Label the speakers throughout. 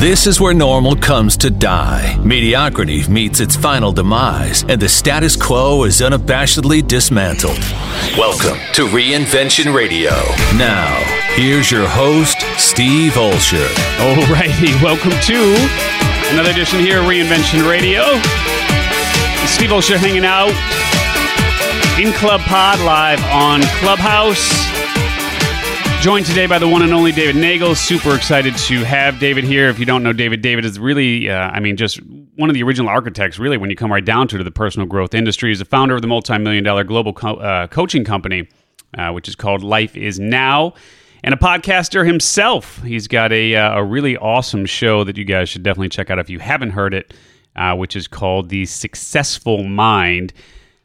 Speaker 1: This is where normal comes to die. Mediocrity meets its final demise, and the status quo is unabashedly dismantled. Welcome to Reinvention Radio. Now, here's your host, Steve Olsher.
Speaker 2: Alrighty, welcome to another edition here of Reinvention Radio. Steve Olsher hanging out in Club Pod live on Clubhouse. Joined today by the one and only David Neagle. Super excited to have David here. If you don't know David, David is really, uh, I mean, just one of the original architects, really, when you come right down to, to the personal growth industry. He's the founder of the multi million dollar global co- uh, coaching company, uh, which is called Life is Now, and a podcaster himself. He's got a, uh, a really awesome show that you guys should definitely check out if you haven't heard it, uh, which is called The Successful Mind.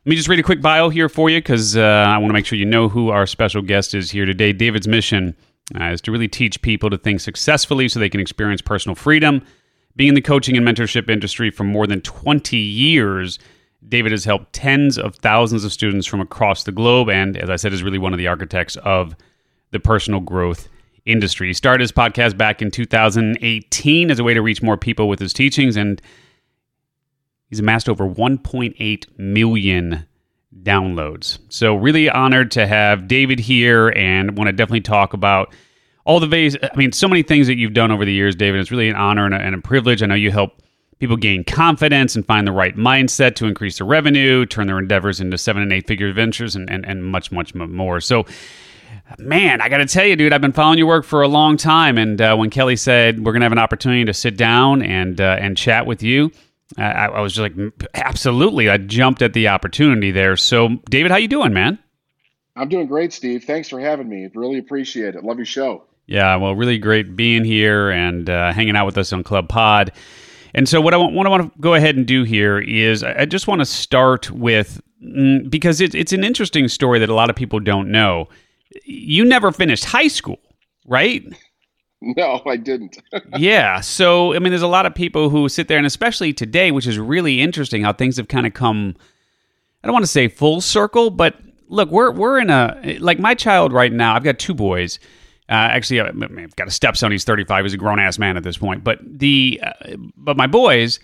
Speaker 2: Let me just read a quick bio here for you because uh, I want to make sure you know who our special guest is here today. David's mission uh, is to really teach people to think successfully so they can experience personal freedom. Being in the coaching and mentorship industry for more than 20 years, David has helped tens of thousands of students from across the globe and, as I said, is really one of the architects of the personal growth industry. He started his podcast back in 2018 as a way to reach more people with his teachings and He's amassed over 1.8 million downloads. So, really honored to have David here and want to definitely talk about all the ways. I mean, so many things that you've done over the years, David. It's really an honor and a, and a privilege. I know you help people gain confidence and find the right mindset to increase their revenue, turn their endeavors into seven and eight figure ventures, and, and, and much, much more. So, man, I got to tell you, dude, I've been following your work for a long time. And uh, when Kelly said we're going to have an opportunity to sit down and uh, and chat with you, I, I was just like, absolutely. I jumped at the opportunity there. So, David, how you doing, man?
Speaker 3: I'm doing great, Steve. Thanks for having me. Really appreciate it. Love your show.
Speaker 2: Yeah, well, really great being here and uh, hanging out with us on Club Pod. And so, what I want, what I want to go ahead and do here is, I just want to start with mm, because it's it's an interesting story that a lot of people don't know. You never finished high school, right?
Speaker 3: No, I didn't.
Speaker 2: yeah. So, I mean, there's a lot of people who sit there, and especially today, which is really interesting how things have kind of come, I don't want to say full circle, but look, we're, we're in a, like my child right now, I've got two boys. Uh, actually, I've got a stepson. He's 35. He's a grown ass man at this point. But the, uh, but my boys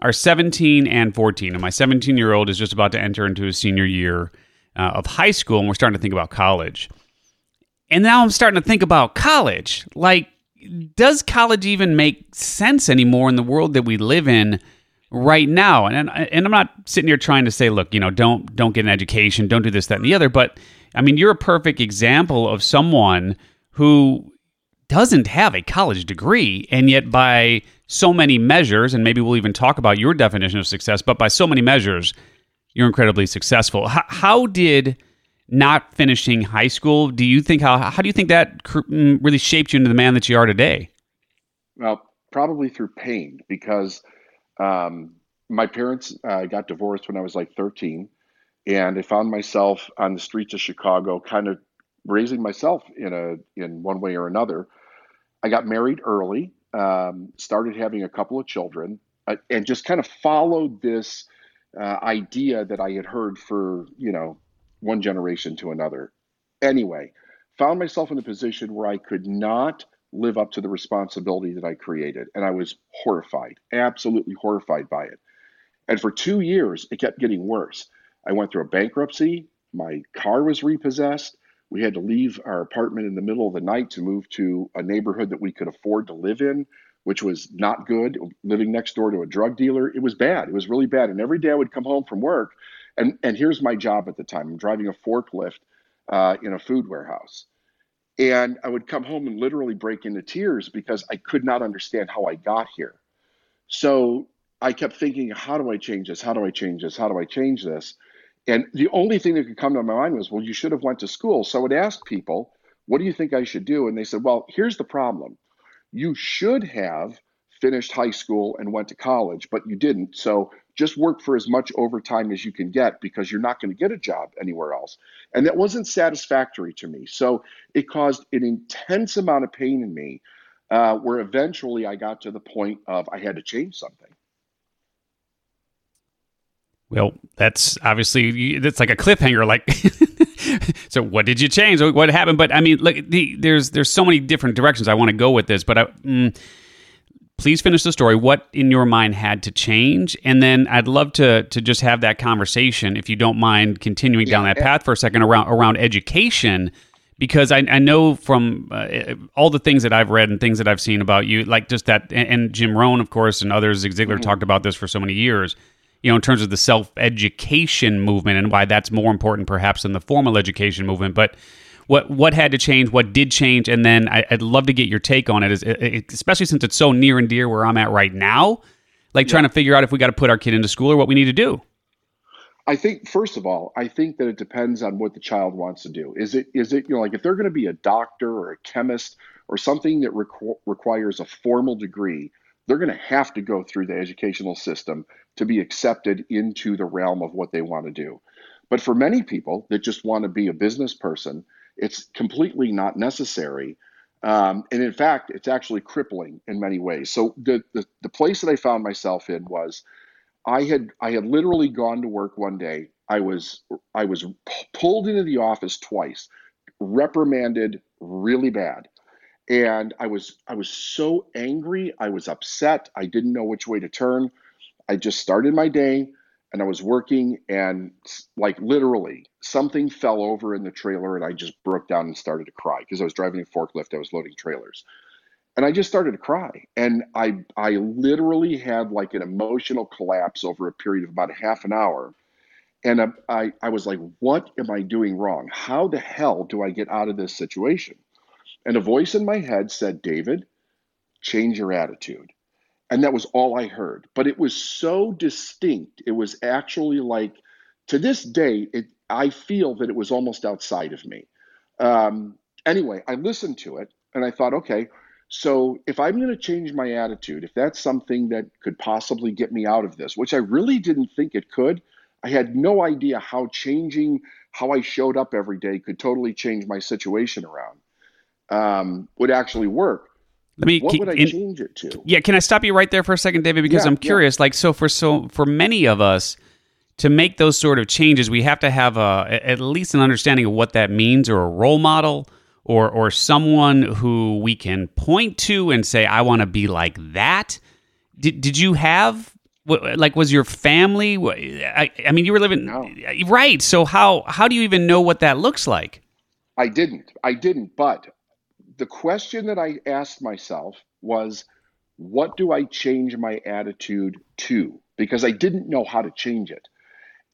Speaker 2: are 17 and 14, and my 17 year old is just about to enter into his senior year uh, of high school, and we're starting to think about college. And now I'm starting to think about college. Like, does college even make sense anymore in the world that we live in right now? And and I'm not sitting here trying to say, look, you know, don't don't get an education, don't do this, that, and the other. But I mean, you're a perfect example of someone who doesn't have a college degree, and yet by so many measures, and maybe we'll even talk about your definition of success, but by so many measures, you're incredibly successful. How, how did not finishing high school. Do you think how how do you think that mm, really shaped you into the man that you are today?
Speaker 3: Well, probably through pain because um, my parents uh, got divorced when I was like 13, and I found myself on the streets of Chicago, kind of raising myself in a in one way or another. I got married early, um, started having a couple of children, uh, and just kind of followed this uh, idea that I had heard for you know one generation to another. Anyway, found myself in a position where I could not live up to the responsibility that I created. And I was horrified, absolutely horrified by it. And for two years, it kept getting worse. I went through a bankruptcy. My car was repossessed. We had to leave our apartment in the middle of the night to move to a neighborhood that we could afford to live in, which was not good. Living next door to a drug dealer, it was bad. It was really bad. And every day I would come home from work and and here's my job at the time. I'm driving a forklift uh, in a food warehouse, and I would come home and literally break into tears because I could not understand how I got here. So I kept thinking, how do I change this? How do I change this? How do I change this? And the only thing that could come to my mind was, well, you should have went to school. So I would ask people, what do you think I should do? And they said, well, here's the problem. You should have finished high school and went to college, but you didn't. So just work for as much overtime as you can get because you're not going to get a job anywhere else. And that wasn't satisfactory to me. So it caused an intense amount of pain in me uh, where eventually I got to the point of I had to change something.
Speaker 2: Well, that's obviously that's like a cliffhanger. Like, so what did you change? What happened? But I mean, look, the, there's there's so many different directions I want to go with this. But I, mm, please finish the story. What in your mind had to change? And then I'd love to to just have that conversation, if you don't mind continuing yeah, down that path for a second around around education. Because I, I know from uh, all the things that I've read and things that I've seen about you, like just that, and, and Jim Rohn, of course, and others, Zig Ziglar mm-hmm. talked about this for so many years, you know, in terms of the self education movement and why that's more important perhaps than the formal education movement. But what what had to change, what did change, and then I, would love to get your take on it, especially since it's so near and dear where I'm at right now. Like yeah. trying to figure out if we got to put our kid into school or what we need to do.
Speaker 3: I think first of all, I think that it depends on what the child wants to do. Is it is it you know like if they're going to be a doctor or a chemist or something that requ- requires a formal degree, they're going to have to go through the educational system to be accepted into the realm of what they want to do. But for many people that just want to be a business person, it's completely not necessary. Um, and in fact, it's actually crippling in many ways. So the, the, the place that I found myself in was I had I had literally gone to work one day. I was I was pulled into the office twice, reprimanded really bad. And I was I was so angry, I was upset, I didn't know which way to turn. I just started my day and I was working and like literally something fell over in the trailer and I just broke down and started to cry because I was driving a forklift, I was loading trailers. And I just started to cry. And I I literally had like an emotional collapse over a period of about a half an hour. And I, I, I was like, what am I doing wrong? How the hell do I get out of this situation? And a voice in my head said, David, change your attitude and that was all I heard. But it was so distinct. It was actually like, to this day, it, I feel that it was almost outside of me. Um, anyway, I listened to it and I thought, okay, so if I'm going to change my attitude, if that's something that could possibly get me out of this, which I really didn't think it could, I had no idea how changing how I showed up every day could totally change my situation around, um, would actually work. Let me. What would I in, change it to?
Speaker 2: Yeah, can I stop you right there for a second, David? Because yeah, I'm curious. Yeah. Like, so for so for many of us to make those sort of changes, we have to have a at least an understanding of what that means, or a role model, or or someone who we can point to and say, "I want to be like that." Did did you have like was your family? I, I mean, you were living no. right. So how how do you even know what that looks like?
Speaker 3: I didn't. I didn't. But the question that I asked myself was, what do I change my attitude to? Because I didn't know how to change it.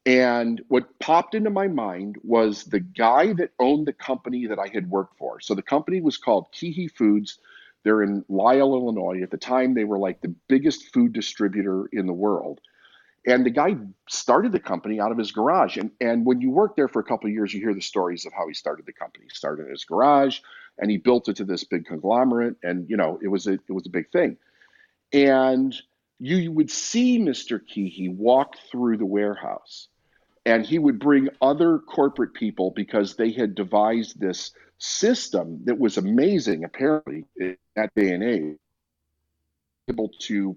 Speaker 3: And what popped into my mind was the guy that owned the company that I had worked for. So the company was called KeHE Foods. They're in Lisle, Illinois. At the time, they were like the biggest food distributor in the world. And the guy started the company out of his garage. And, and when you work there for a couple of years, you hear the stories of how he started the company. He started in his garage and he built it to this big conglomerate. And, you know, it was a, it was a big thing. And you, you would see Mr. KeHE walk through the warehouse and he would bring other corporate people because they had devised this system that was amazing, apparently, in that day and age, able to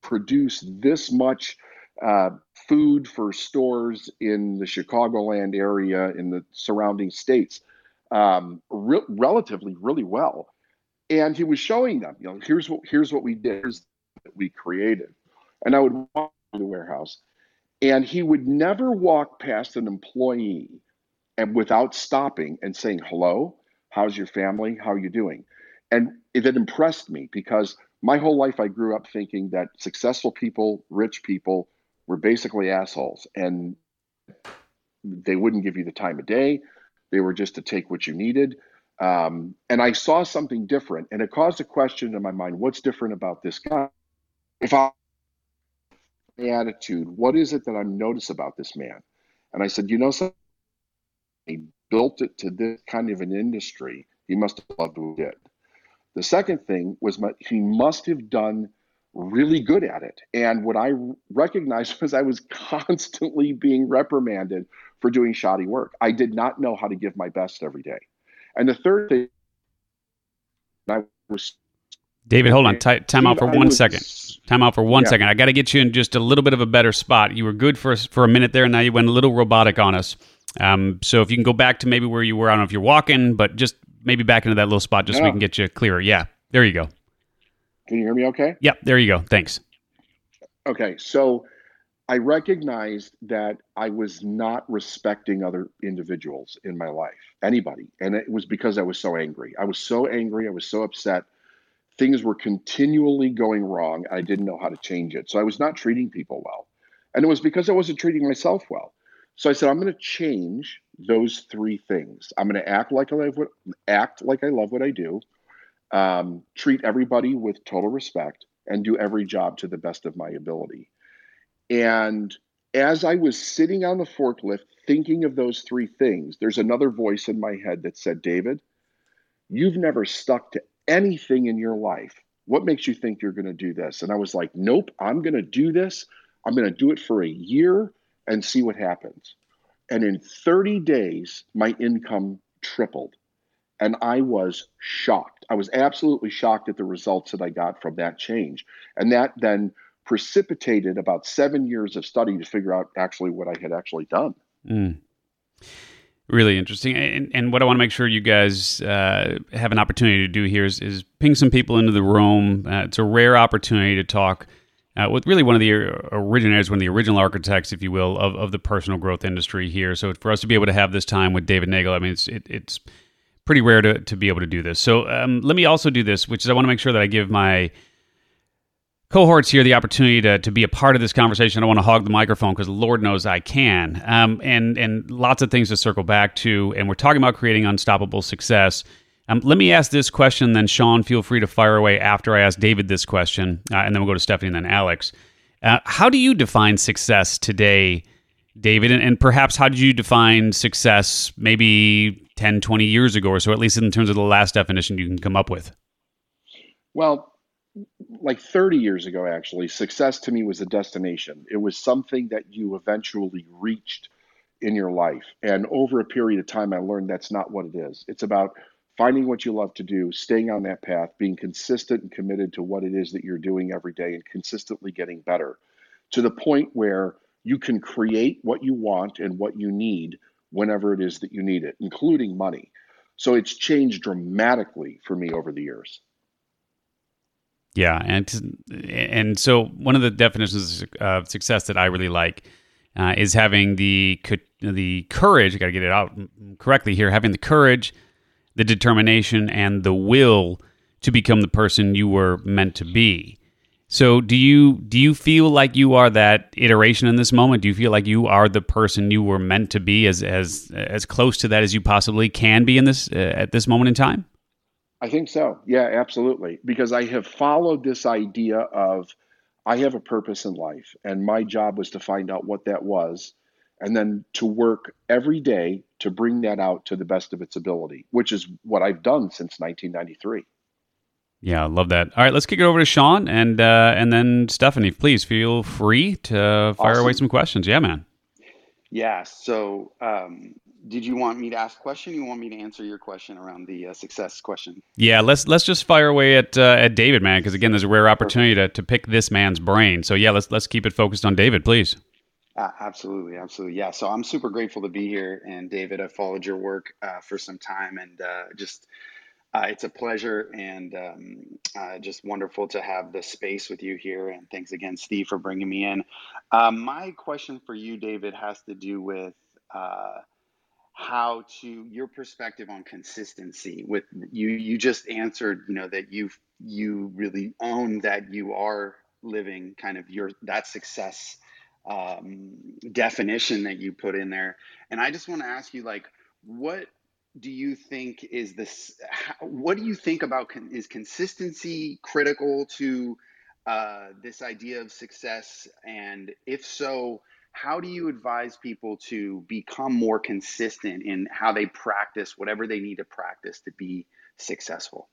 Speaker 3: produce this much uh, food for stores in the Chicagoland area, in the surrounding states, um, re- relatively really well. And he was showing them, you know, here's what here's what we did, here's what we created. And I would walk to the warehouse, and he would never walk past an employee and without stopping and saying, "Hello, how's your family? How are you doing?" And it impressed me because my whole life I grew up thinking that successful people, rich people were basically assholes and they wouldn't give you the time of day. They were just to take what you needed. Um, and I saw something different and it caused a question in my mind what's different about this guy? If I the attitude, what is it that I notice about this man? And I said, you know something? He built it to this kind of an industry. He must have loved what he did. The second thing was he must have done really good at it. And what I recognized was I was constantly being reprimanded for doing shoddy work. I did not know how to give my best every day. And the third thing, I was.
Speaker 2: David, hold on. T- time out for one second. Time out for one yeah. second. I got to get you in just a little bit of a better spot. You were good for for a minute there, and now you went a little robotic on us. Um, so if you can go back to maybe where you were, I don't know if you're walking, but just maybe back into that little spot just so we can get you clearer. Yeah, there you go.
Speaker 3: Can you hear me okay?
Speaker 2: Yep, there you go. Thanks.
Speaker 3: Okay, so I recognized that I was not respecting other individuals in my life, anybody. And it was because I was so angry. I was so angry. I was so upset. Things were continually going wrong. I didn't know how to change it. So I was not treating people well. And it was because I wasn't treating myself well. So I said, I'm going to change those three things. I'm going to act like I love what, act like I love what I do, um, treat everybody with total respect, and do every job to the best of my ability. And as I was sitting on the forklift thinking of those three things, there's another voice in my head that said, David, you've never stuck to anything in your life. What makes you think you're going to do this? And I was like, nope, I'm going to do this. I'm going to do it for a year and see what happens. And in 30 days, my income tripled. And I was shocked. I was absolutely shocked at the results that I got from that change. And that then precipitated about seven years of study to figure out actually what I had actually done.
Speaker 2: Mm. Really interesting. And, and, what I want to make sure you guys uh, have an opportunity to do here is, is ping some people into the room. Uh, it's a rare opportunity to talk uh, with really one of the originators, one of the original architects, if you will, of, of the personal growth industry here. So for us to be able to have this time with David Neagle, I mean, it's it, it's pretty rare to, to be able to do this. So um, let me also do this, which is I want to make sure that I give my cohorts here the opportunity to, to be a part of this conversation. I don't want to hog the microphone because Lord knows I can. Um, and and lots of things to circle back to. And we're talking about creating unstoppable success. Um, let me ask this question, then Sean, feel free to fire away after I ask David this question, uh, and then we'll go to Stephanie and then Alex. Uh, how do you define success today, David? And, and perhaps how did you define success maybe 10, 20 years ago or so, at least in terms of the last definition you can come up with?
Speaker 3: Well, like 30 years ago, actually, success to me was a destination. It was something that you eventually reached in your life. And over a period of time, I learned that's not what it is. It's about finding what you love to do, staying on that path, being consistent and committed to what it is that you're doing every day, and consistently getting better to the point where you can create what you want and what you need whenever it is that you need it, including money. So it's changed dramatically for me over the years.
Speaker 2: Yeah, and and so one of the definitions of success that I really like uh, is having the the courage. I got to get it out correctly here. Having the courage, the determination, and the will to become the person you were meant to be. So, do you do you feel like you are that iteration in this moment? Do you feel like you are the person you were meant to be, as as as close to that as you possibly can be in this uh, at this moment in time?
Speaker 3: I think so. Yeah, absolutely. Because I have followed this idea of I have a purpose in life, and my job was to find out what that was, and then to work every day to bring that out to the best of its ability, which is what I've done since 1993.
Speaker 2: Yeah, I love that. All right, let's kick it over to Sean and uh, and then Stephanie. Please feel free to fire awesome. away some questions. Yeah, man.
Speaker 4: Yeah. So um, did you want me to ask a question? You want me to answer your question around the uh, success question?
Speaker 2: Yeah, let's let's just fire away at uh, at David, man, because again, there's a rare opportunity to, to pick this man's brain. So yeah, let's let's keep it focused on David, please.
Speaker 4: Uh, absolutely, absolutely. Yeah. So I'm super grateful to be here, and David, I've followed your work uh, for some time, and uh, just uh, it's a pleasure and um, uh, just wonderful to have the space with you here. And thanks again, Steve, for bringing me in. My question for you, David, has to do with uh, how to your perspective on consistency with you you just answered you know that you you really own that you are living kind of your that success um, definition that you put in there. And i just want to ask you like what do you think is this what do you think about is consistency critical to uh, this idea of success? And if so how do you advise people to become more consistent in how they practice whatever they need to practice to be successful?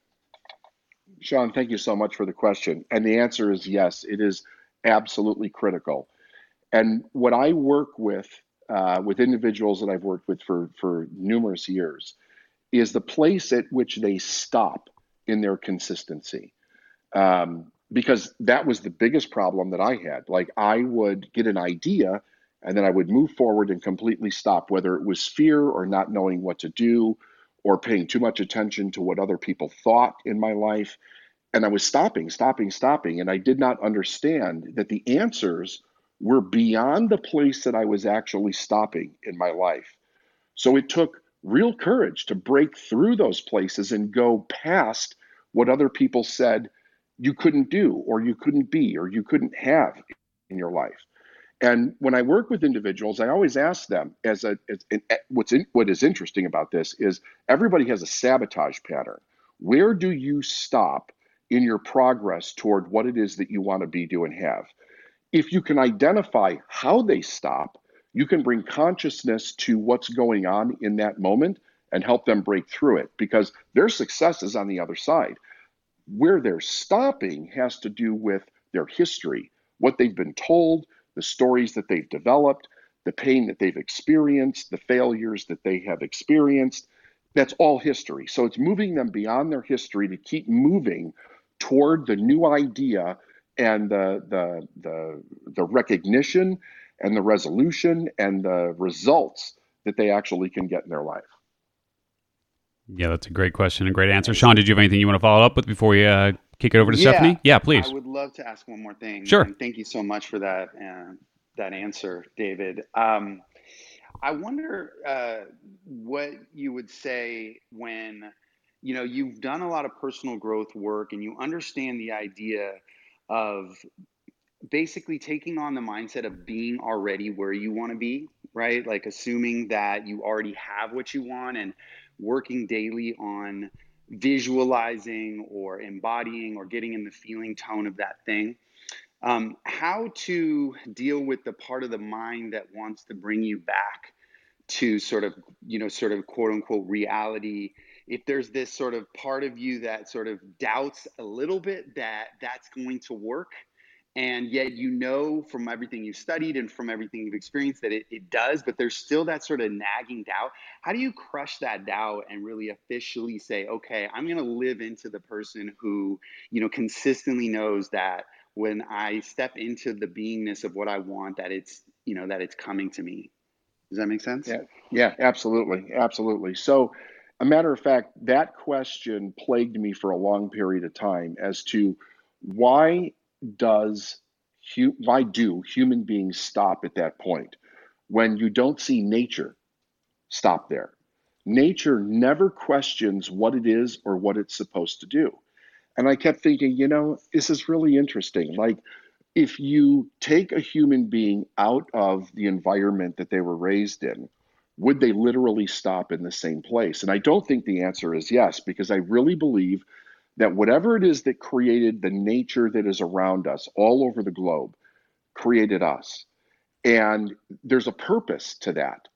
Speaker 3: Sean, thank you so much for the question. And the answer is yes, it is absolutely critical. And what I work with, uh, with individuals that I've worked with for, for numerous years, is the place at which they stop in their consistency. Um, because that was the biggest problem that I had. Like, I would get an idea and then I would move forward and completely stop, whether it was fear or not knowing what to do or paying too much attention to what other people thought in my life. and I was stopping, stopping, stopping, and I did not understand that the answers were beyond the place that I was actually stopping in my life. So it took real courage to break through those places and go past what other people said you couldn't do or you couldn't be or you couldn't have in your life. And when I work with individuals, I always ask them as a as, eh, what's in, what is interesting about this is everybody has a sabotage pattern. Where do you stop in your progress toward what it is that you want to be, do, and have? If you can identify how they stop, you can bring consciousness to what's going on in that moment and help them break through it because their success is on the other side. Where they're stopping has to do with their history, what they've been told, the stories that they've developed, the pain that they've experienced, the failures that they have experienced. That's all history. So it's moving them beyond their history to keep moving toward the new idea and the the the, the recognition and the resolution and the results that they actually can get in their life.
Speaker 2: Yeah, that's a great question and great answer. Sean, did you have anything you want to follow up with before we uh, kick it over to yeah, Stephanie? Yeah, please.
Speaker 4: I would love to ask one more thing.
Speaker 2: Sure.
Speaker 4: And thank you so much for that uh, that answer, David. Um, I wonder uh, what you would say when you know you've done a lot of personal growth work and you understand the idea of basically taking on the mindset of being already where you want to be, right? Like assuming that you already have what you want and working daily on visualizing or embodying or getting in the feeling tone of that thing. Um, how to deal with the part of the mind that wants to bring you back to sort of, you know, sort of quote unquote reality. If there's this sort of part of you that sort of doubts a little bit that that's going to work, and yet you know from everything you've studied and from everything you've experienced that it, it does but there's still that sort of nagging doubt. How do you crush that doubt and really officially say okay i'm going to live into the person who you know consistently knows that when i step into the beingness of what i want that it's you know that it's coming to me does that make sense?
Speaker 3: Yeah. Yeah absolutely. Absolutely. So a matter of fact that question plagued me for a long period of time as to why does why do human beings stop at that point? When you don't see nature stop there. Nature never questions what it is or what it's supposed to do. And i kept thinking you know this is really interesting. Like if you take a human being out of the environment that they were raised in would they literally stop in the same place? And i don't think the answer is yes because i really believe that whatever it is that created the nature that is around us all over the globe created us. And there's a purpose to that.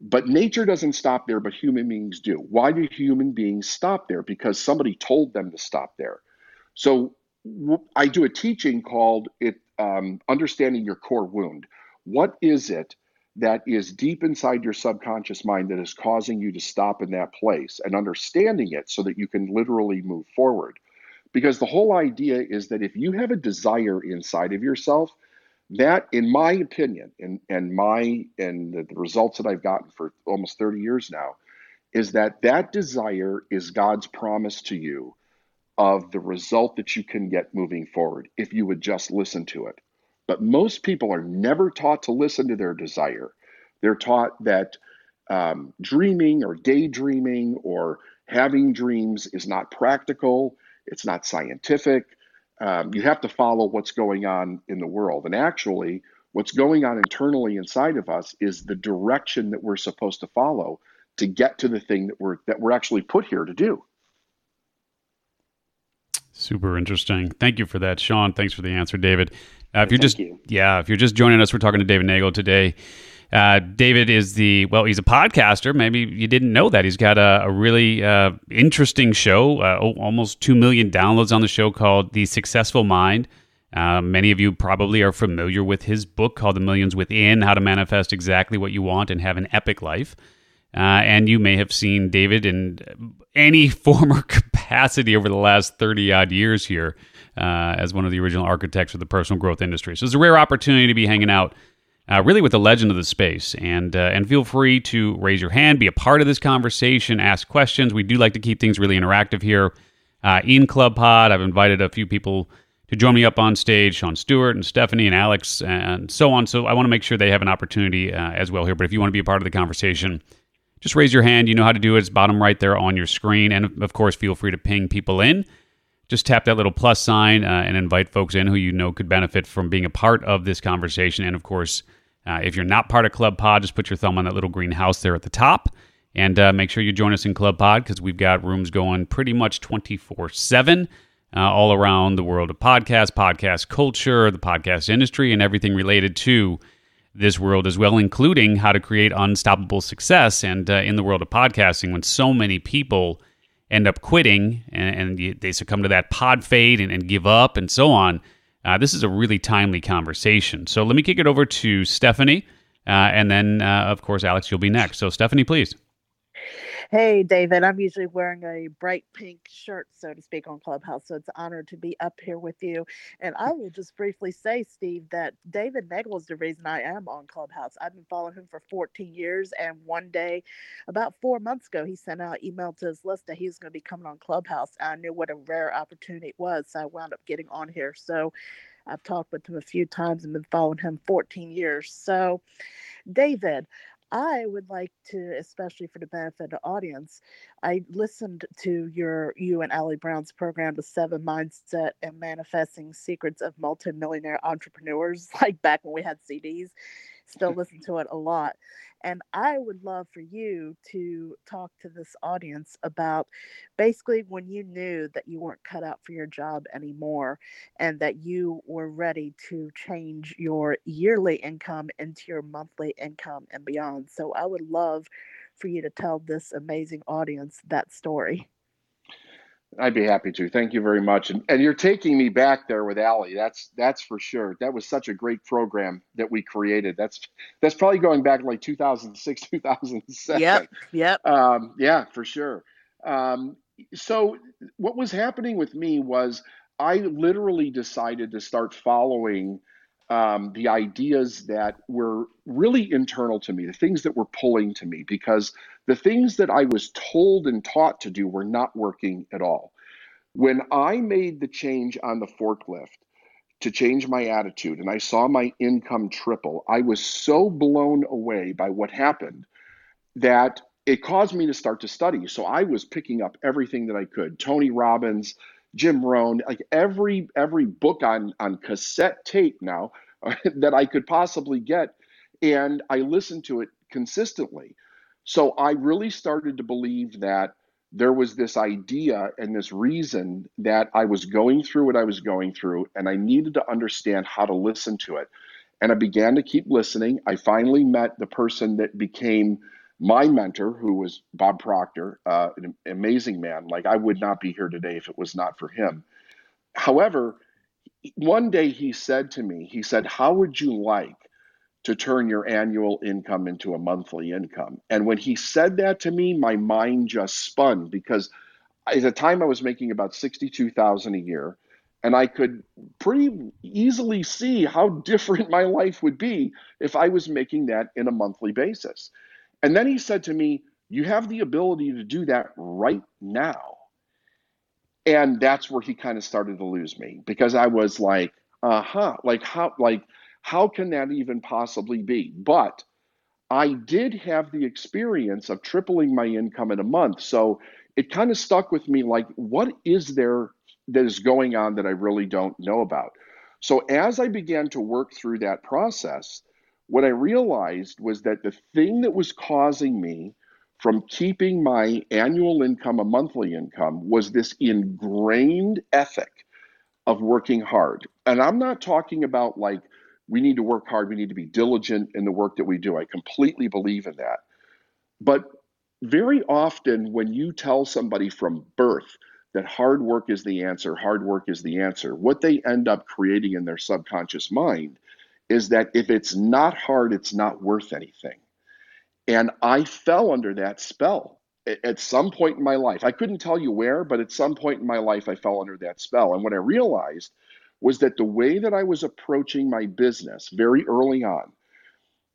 Speaker 3: But nature doesn't stop there, but human beings do. Why do human beings stop there? Because somebody told them to stop there. So I do a teaching called it um, understanding your core wound. What is it that is deep inside your subconscious mind that is causing you to stop in that place and understanding it so that you can literally move forward. Because the whole idea is that if you have a desire inside of yourself, that, in my opinion, and, and my and the, the results that I've gotten for almost 30 years now, is that that desire is God's promise to you of the result that you can get moving forward if you would just listen to it. But most people are never taught to listen to their desire. They're taught that um, dreaming or daydreaming or having dreams is not practical, it's not scientific. Um, you have to follow what's going on in the world. And actually, what's going on internally inside of us is the direction that we're supposed to follow to get to the thing that we're that we're actually put here to do.
Speaker 2: Super interesting. Thank you for that, Sean. Thanks for the answer, David. Uh, if you're just you. yeah, if you're just joining us, we're talking to David Neagle today. Uh, David is the well, he's a podcaster. Maybe you didn't know that he's got a, a really uh, interesting show. Uh, almost two million downloads on the show called "The Successful Mind." Uh, many of you probably are familiar with his book called "The Millions Within: How to Manifest Exactly What You Want and Have an Epic Life." Uh, and you may have seen David in any former capacity over the last 30 odd years here uh, as one of the original architects of the personal growth industry. So it's a rare opportunity to be hanging out. Uh, really, with the legend of the space, and uh, and feel free to raise your hand, be a part of this conversation, ask questions. We do like to keep things really interactive here. uh, in Club Pod. I've invited a few people to join me up on stage Sean Stewart and Stephanie and Alex and so on. So I want to make sure they have an opportunity uh, as well here. But if you want to be a part of the conversation, just raise your hand. You know how to do it. It's bottom right there on your screen. And of course, feel free to ping people in. Just tap that little plus sign uh, and invite folks in who you know could benefit from being a part of this conversation. And of course, uh, if you're not part of Club Pod, just put your thumb on that little green house there at the top. And uh, make sure you join us in Club Pod because we've got rooms going pretty much 24 7 uh, all around the world of podcasts, podcast culture, the podcast industry, and everything related to this world as well, including how to create unstoppable success. And uh, in the world of podcasting, when so many people end up quitting and, and they succumb to that pod fade and, and give up and so on, uh, this is a really timely conversation. So let me kick it over to Stephanie. Uh, and then, uh, of course, Alex, you'll be next. So, Stephanie, please.
Speaker 5: Hey, David, I'm usually wearing a bright pink shirt, so to speak, on Clubhouse. So it's an honor to be up here with you. And I will just briefly say, Steve, that David Neagle is the reason I am on Clubhouse. I've been following him for 14 years. And one day, about four months ago, he sent out an email to his list that he was going to be coming on Clubhouse. I knew what a rare opportunity it was. So I wound up getting on here. So I've talked with him a few times and been following him 14 years. So, David, I would like to, especially for the benefit of the audience, I listened to your you and Ali Brown's program, The Seven Mindset and Manifesting Secrets of Multimillionaire Entrepreneurs, like back when we had CDs. Still listen to it a lot. And I would love for you to talk to this audience about basically when you knew that you weren't cut out for your job anymore and that you were ready to change your yearly income into your monthly income and beyond. So I would love for you to tell this amazing audience that story.
Speaker 3: I'd be happy to. Thank you very much. And, and you're taking me back there with Ali. That's that's for sure. That was such a great program that we created. That's that's probably going back like 2006, 2007.
Speaker 5: Yep. Yep.
Speaker 3: Um, yeah, for sure. Um, so what was happening with me was I literally decided to start following um, the ideas that were really internal to me, the things that were pulling to me, because the things that I was told and taught to do were not working at all. When I made the change on the forklift to change my attitude and I saw my income triple, I was so blown away by what happened that it caused me to start to study. So I was picking up everything that I could Tony Robbins, Jim Rohn, like every every book on on cassette tape now that I could possibly get, and I listened to it consistently. So I really started to believe that there was this idea and this reason that I was going through what I was going through, and I needed to understand how to listen to it. And I began to keep listening. I finally met the person that became my mentor, who was Bob Proctor, uh, an amazing man. Like I would not be here today if it was not for him. However, one day he said to me, he said, How would you like to turn your annual income into a monthly income? And when he said that to me, my mind just spun because at the time I was making about 62,000 a year and I could pretty easily see how different my life would be if I was making that in a monthly basis. And then he said to me, You have the ability to do that right now. And that's where he kind of started to lose me because I was like, uh huh, like how, like, how can that even possibly be? But I did have the experience of tripling my income in a month. So it kind of stuck with me like, what is there that is going on that I really don't know about? So as I began to work through that process, what I realized was that the thing that was causing me from keeping my annual income a monthly income was this ingrained ethic of working hard. And I'm not talking about like we need to work hard, we need to be diligent in the work that we do. I completely believe in that. But very often, when you tell somebody from birth that hard work is the answer, hard work is the answer, what they end up creating in their subconscious mind is that if it's not hard, it's not worth anything. And I fell under that spell at some point in my life. I couldn't tell you where, but at some point in my life, I fell under that spell. And what I realized was that the way that I was approaching my business very early on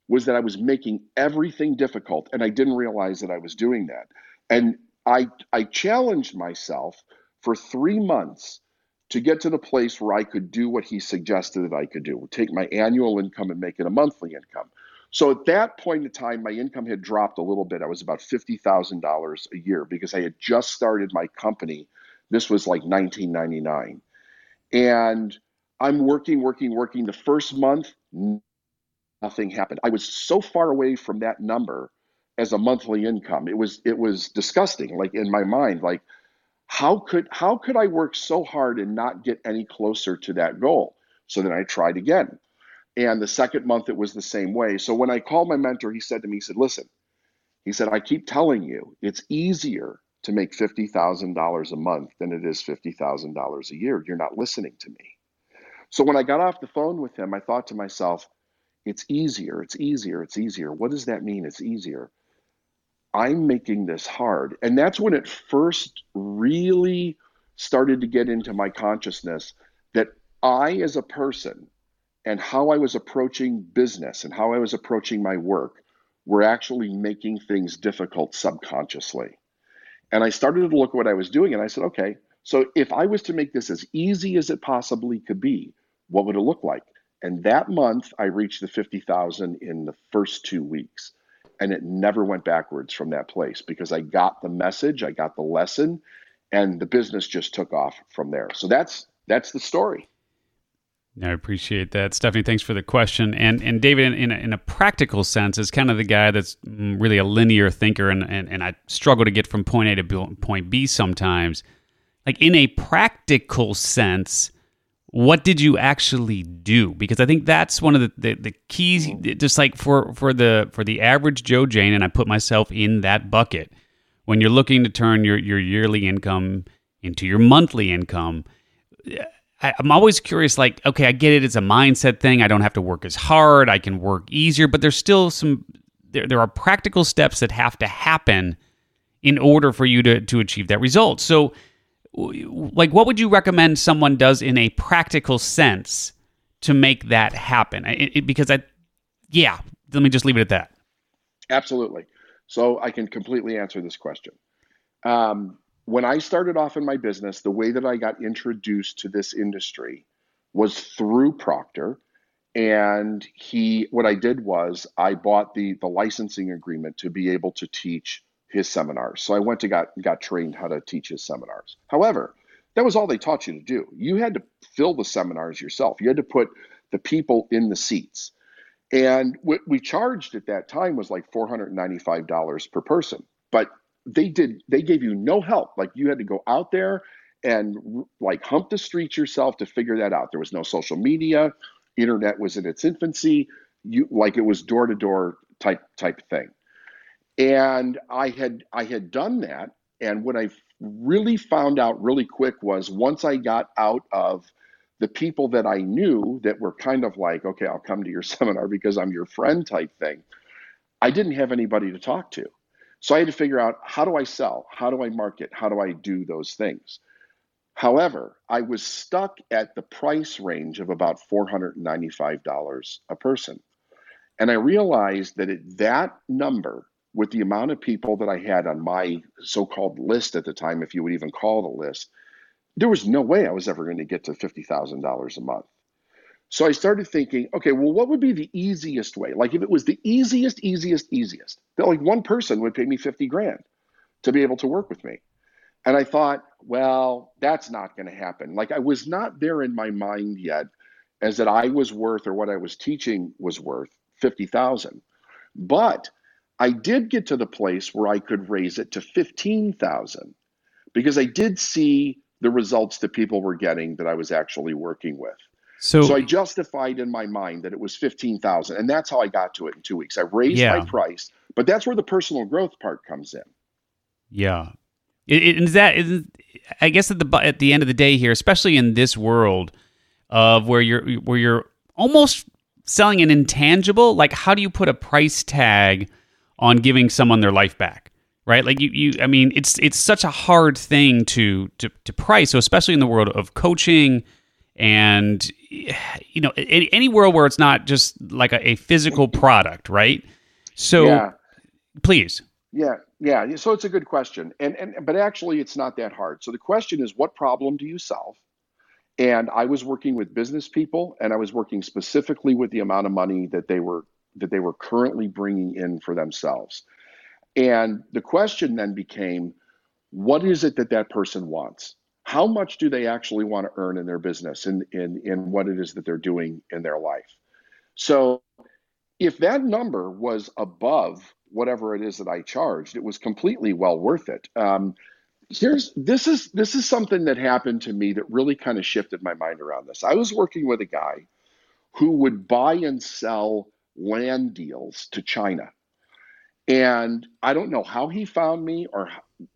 Speaker 3: was that I was making everything difficult. And I didn't realize that I was doing that. And I, I challenged myself for three months to get to the place where I could do what he suggested that I could do take my annual income and make it a monthly income. So at that point in time, my income had dropped a little bit. I was about $50,000 a year because I had just started my company. This was like 1999. And I'm working, working, working. The first month, nothing happened. I was so far away from that number as a monthly income. It was it was disgusting. Like in my mind, like how could how could I work so hard and not get any closer to that goal? So then I tried again. And the second month it was the same way. So when I called my mentor, he said to me, he said, listen, he said, I keep telling you, it's easier to make $50,000 a month than it is $50,000 a year. You're not listening to me. So when I got off the phone with him, I thought to myself, it's easier, it's easier, it's easier. What does that mean? It's easier. I'm making this hard. And that's when it first really started to get into my consciousness that I, as a person, and how I was approaching business and how I was approaching my work were actually making things difficult subconsciously. And I started to look at what I was doing and I said, okay, so if I was to make this as easy as it possibly could be, what would it look like? And that month, I reached the 50,000 in the first two weeks and it never went backwards from that place because I got the message, I got the lesson, and the business just took off from there. So that's that's the story.
Speaker 2: I appreciate that, Stephanie. Thanks for the question. And and David, in a, in a practical sense, is kind of the guy that's mm, really a linear thinker, and, and and I struggle to get from point A to point B sometimes. Like in a practical sense, what did you actually do? Because i think that's one of the, the, the, keys mm. just like for, for the for the average joe jane and i put myself in that bucket. When you're looking to turn your, your yearly income into your monthly income I, i'm always curious like okay i get it it's a mindset thing i don't have to work as hard i can work easier but there's still some there, there are practical steps that have to happen in order for you to to achieve that result. So like what would you recommend someone does in a practical sense to make that happen? It, it, because i yeah let me just leave it at that.
Speaker 3: Absolutely. So i can completely answer this question. Um, when i started off in my business the way that i got introduced to this industry was through proctor and he what i did was i bought the the licensing agreement to be able to teach his seminars. So I went to got got trained how to teach his seminars. However, that was all they taught you to do. You had to fill the seminars yourself. You had to put the people in the seats. And what we charged at that time was like $495 per person. But they did they gave you no help. Like you had to go out there and like hump the streets yourself to figure that out. There was no social media, internet was in its infancy. You like it was door to door type type thing and i had i had done that. And what i really found out really quick was once i got out of the people that i knew that were kind of like okay i'll come to your seminar because i'm your friend type thing i didn't have anybody to talk to. So i had to figure out how do i sell? How do i market? How do i do those things? However i was stuck at the price range of about $495 a person. And i realized that at that number with the amount of people that I had on my so called list at the time, if you would even call it a list, there was no way I was ever going to get to $50,000 a month. So I started thinking, okay, well, what would be the easiest way? Like if it was the easiest, easiest, easiest, that like one person would pay me 50 grand to be able to work with me. And I thought, well, that's not going to happen. Like I was not there in my mind yet as that I was worth or what I was teaching was worth 50,000. But I did get to the place where I could raise it to 15,000 because I did see the results that people were getting that I was actually working with. So, so I justified in my mind that it was 15,000 and that's how I got to it in 2 weeks. I raised yeah. my price, but that's where the personal growth part comes in.
Speaker 2: Yeah. It, is that is I guess at the at the end of the day here, especially in this world of where you're where you're almost selling an intangible, like how do you put a price tag on giving someone their life back right like you, you i mean it's it's such a hard thing to to, to price so especially in the world of coaching and you know any, any world where it's not just like a, a physical product right so yeah. please
Speaker 3: Yeah, yeah. So it's a good question, and and but actually, it's not that hard. So the question is, what problem do you solve? And I was working with business people, and I was working specifically with the amount of money that they were that they were currently bringing in for themselves. And the question then became, what is it that that person wants? How much do they actually want to earn in their business and in, in, what it is that they're doing in their life? So if that number was above whatever it is that I charged, it was completely well worth it. Um, here's this is this is something that happened to me that really kind of shifted my mind around this. I was working with a guy who would buy and sell land deals to China. And I don't know how he found me or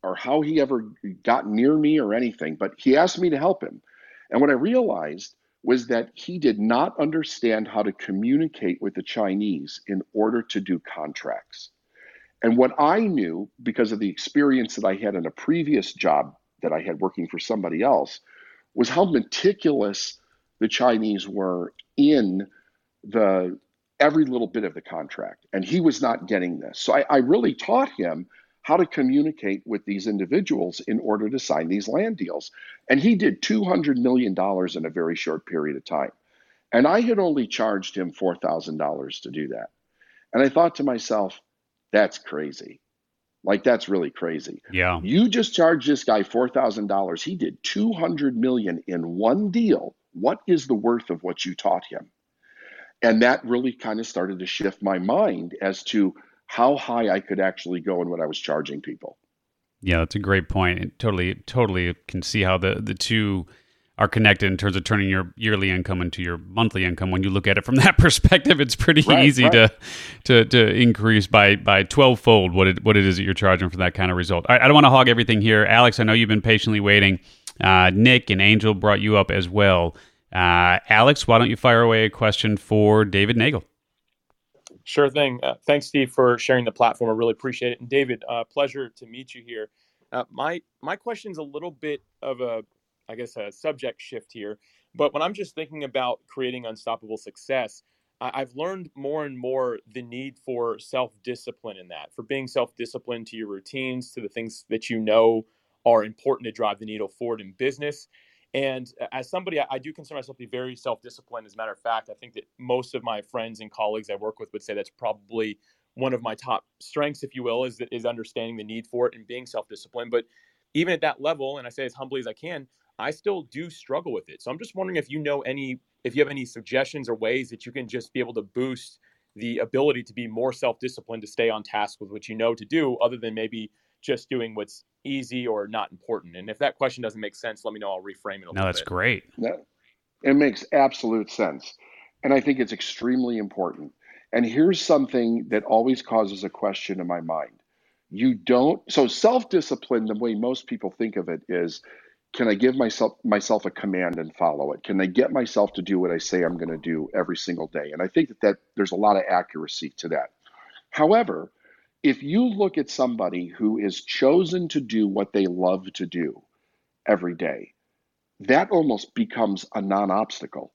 Speaker 3: or how he ever got near me or anything, but he asked me to help him. And what I realized was that he did not understand how to communicate with the Chinese in order to do contracts. And what I knew, because of the experience that I had in a previous job that I had working for somebody else, was how meticulous the Chinese were in the every little bit of the contract. And he was not getting this. So I, I really taught him how to communicate with these individuals in order to sign these land deals. And he did $200 million in a very short period of time. And I had only charged him $4,000 to do that. And I thought to myself, that's crazy. Like that's really crazy.
Speaker 2: Yeah.
Speaker 3: You just charged this guy $4,000. He did 200 million in one deal. What is the worth of what you taught him? And that really kind of started to shift my mind as to how high I could actually go and what I was charging people.
Speaker 2: Yeah, that's a great point. And totally, totally can see how the the two are connected in terms of turning your yearly income into your monthly income. When you look at it from that perspective, it's pretty right, easy right. to to to increase by by twelve fold what it what it is that you're charging for that kind of result. I, I don't want to hog everything here, Alex. I know you've been patiently waiting. Uh, Nick and Angel brought you up as well. Uh, Alex, why don't you fire away a question for David Neagle?
Speaker 6: Sure thing. Uh, thanks, Steve, for sharing the platform. I really appreciate it. And David, uh, pleasure to meet you here. Uh, my my question's a little bit of a, I guess, a subject shift here. But when I'm just thinking about creating unstoppable success, I've learned more and more the need for self discipline in that, for being self disciplined to your routines, to the things that you know are important to drive the needle forward in business. And uh, as somebody, I, do consider myself to be very self disciplined. As a matter of fact, I think that most of my friends and colleagues I work with would say that's probably one of my top strengths, if you will, is, is understanding the need for it and being self disciplined. But even at that level, and I say as humbly as I can, I still do struggle with it. So I'm just wondering if you know any, if you have any suggestions or ways that you can just be able to boost the ability to be more self disciplined to stay on task with what you know to do, other than maybe just doing what's easy or not important. And if that question doesn't make sense, let me know. I'll reframe it. A little bit.
Speaker 2: No, that's
Speaker 6: bit.
Speaker 2: great.
Speaker 3: That, it makes absolute sense, and I think it's extremely important. And here's something that always causes a question in my mind. You don't so self-discipline the way most people think of it is can I give myself myself a command and follow it? Can I get myself to do what I say I'm going to do every single day? And I think that, that there's a lot of accuracy to that. However, if you look at somebody who is chosen to do what they love to do every day, that almost becomes a non-obstacle.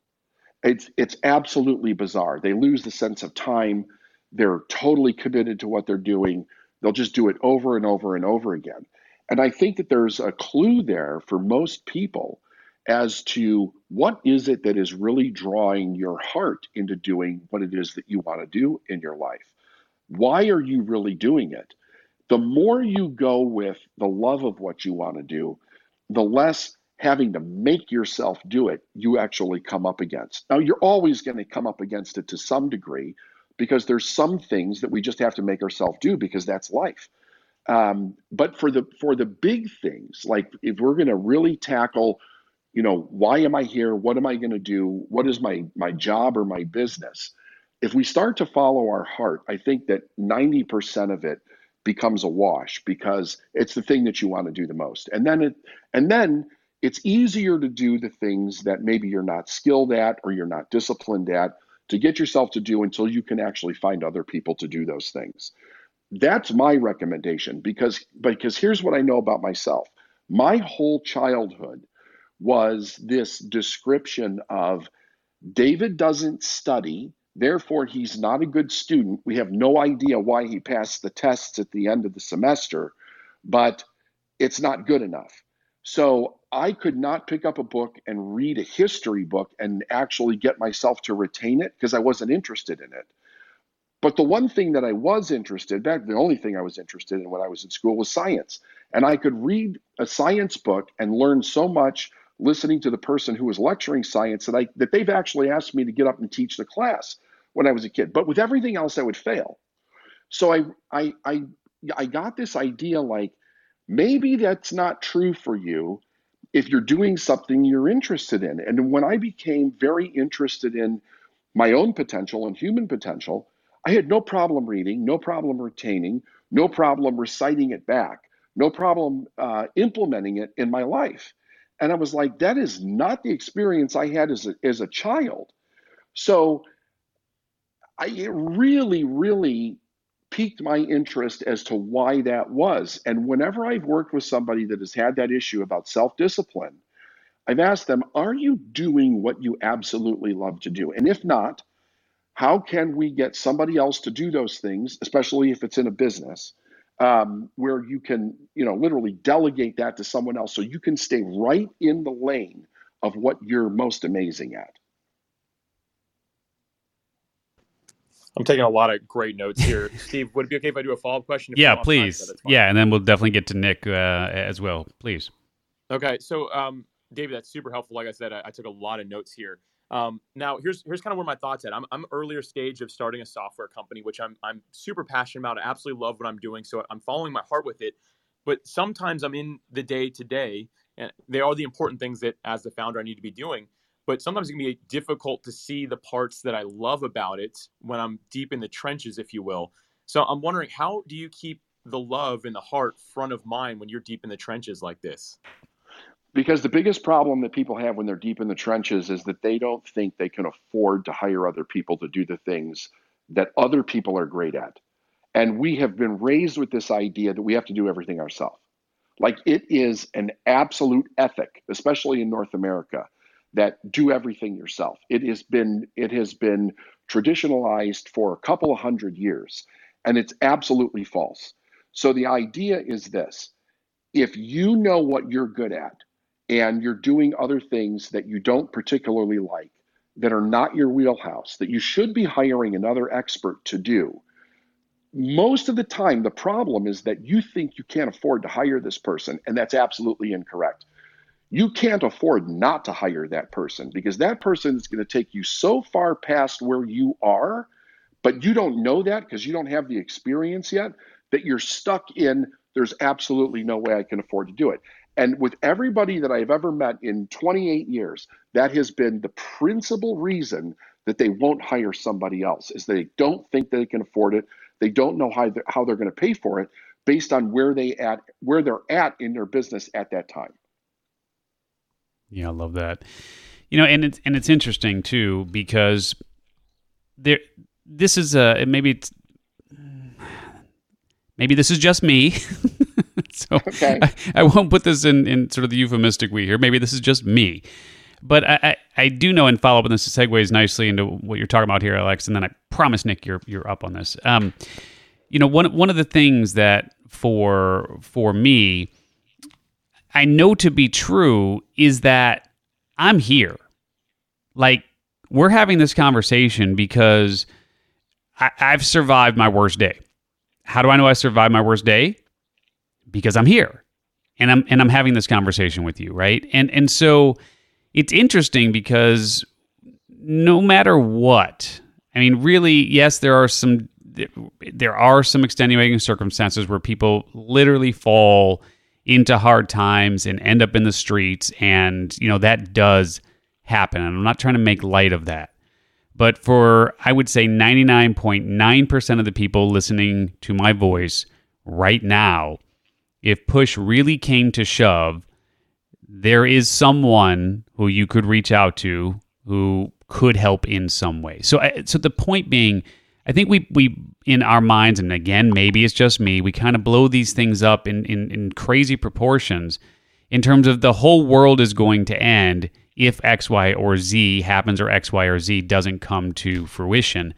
Speaker 3: It's it's absolutely bizarre. They lose the sense of time. They're totally committed to what they're doing. They'll just do it over and over and over again. And I think that there's a clue there for most people as to what is it that is really drawing your heart into doing what it is that you want to do in your life. Why are you really doing it? The more you go with the love of what you want to do, the less having to make yourself do it you actually come up against. Now, you're always going to come up against it to some degree because there's some things that we just have to make ourselves do because that's life. Um, but for the for the big things, like if we're going to really tackle, you know, why am I here? What am I going to do? What is my my job or my business? If we start to follow our heart, I think that 90% of it becomes a wash because it's the thing that you want to do the most. And then it and then it's easier to do the things that maybe you're not skilled at or you're not disciplined at to get yourself to do until you can actually find other people to do those things. That's my recommendation because because here's what I know about myself. My whole childhood was this description of David doesn't study Therefore, he's not a good student. We have no idea why he passed the tests at the end of the semester, but it's not good enough. So I could not pick up a book and read a history book and actually get myself to retain it because I wasn't interested in it. But the one thing that I was interested, back the only thing I was interested in when I was in school was science. And I could read a science book and learn so much listening to the person who was lecturing science that I that they've actually asked me to get up and teach the class when I was a kid. But with everything else I would fail. So I I I I got this idea like maybe that's not true for you if you're doing something you're interested in. And when I became very interested in my own potential and human potential, I had no problem reading, no problem retaining, no problem reciting it back, no problem uh, implementing it in my life. And I was like, that is not the experience I had as a, as a child. So I, it really, really piqued my interest as to why that was. And whenever I've worked with somebody that has had that issue about self discipline, I've asked them, Are you doing what you absolutely love to do? And if not, how can we get somebody else to do those things, especially if it's in a business, um, where you can, you know, literally delegate that to someone else so you can stay right in the lane of what you're most amazing at?
Speaker 6: I'm taking a lot of great notes here. Steve, would it be okay if I do a follow up question?
Speaker 2: yeah, please. yeah, and then we'll definitely get to Nick uh, as well. Please.
Speaker 6: Okay, so um, David, that's super helpful. Like I said, I, I took a lot of notes here. Um, now, here's here's kind of where my thoughts at. I'm I'm earlier stage of starting a software company, which I'm I'm super passionate about. I absolutely love what I'm doing, so I'm following my heart with it. But sometimes I'm in the day to day, and they are the important things that, as the founder, I need to be doing. But sometimes it can be difficult to see the parts that I love about it when I'm deep in the trenches, if you will. So I'm wondering, how do you keep the love and the heart front of mind when you're deep in the trenches like this?
Speaker 3: Because the biggest problem that people have when they're deep in the trenches is that they don't think they can afford to hire other people to do the things that other people are great at. And we have been raised with this idea that we have to do everything ourselves. Like it is an absolute ethic, especially in North America, that do everything yourself. It has been it has been traditionalized for a couple of hundred years, and it's absolutely false. So the idea is this: if you know what you're good at, and you're doing other things that you don't particularly like, that are not your wheelhouse, that you should be hiring another expert to do, most of the time, the problem is that you think you can't afford to hire this person, and that's absolutely incorrect. You can't afford not to hire that person because that person is going to take you so far past where you are, but you don't know that because you don't have the experience yet, that you're stuck in there's absolutely no way I can afford to do it. And with everybody that I've ever met in 28 years, that has been the principal reason that they won't hire somebody else is they don't think they can afford it. They don't know how they're, how they're going to pay for it based on where they at where they're at in their business at that time.
Speaker 2: Yeah, I love that. You know, and it's and it's interesting too because there this is a maybe it's maybe this is just me. okay. I, I, won't put this in, in sort of the euphemistic we here. Maybe this is just me. But I, I, I do know and follow up on this segues nicely into what you're talking about here, Alex. And then I promise, Nick, you're you're up on this. Um, you know, one one of the things that for for me, I know to be true is that I'm here. Like we're having this conversation because I, I've survived my worst day. How do I know I survived my worst day? Because I'm here and I'm and I'm having this conversation with you, right? And and so it's interesting because no matter what, I mean, really, yes, there are some there are some extenuating circumstances where people literally fall into hard times and end up in the streets and you know that does happen and I'm not trying to make light of that. But for, I would say, 99.9% of the people listening to my voice right now, if push really came to shove, there is someone who you could reach out to who could help in some way. So, so the point being, I think we we in our minds, and again, maybe it's just me, we kind of blow these things up in, in, in crazy proportions in terms of the whole world is going to end if X, Y, or Z happens or X, Y, or Z doesn't come to fruition.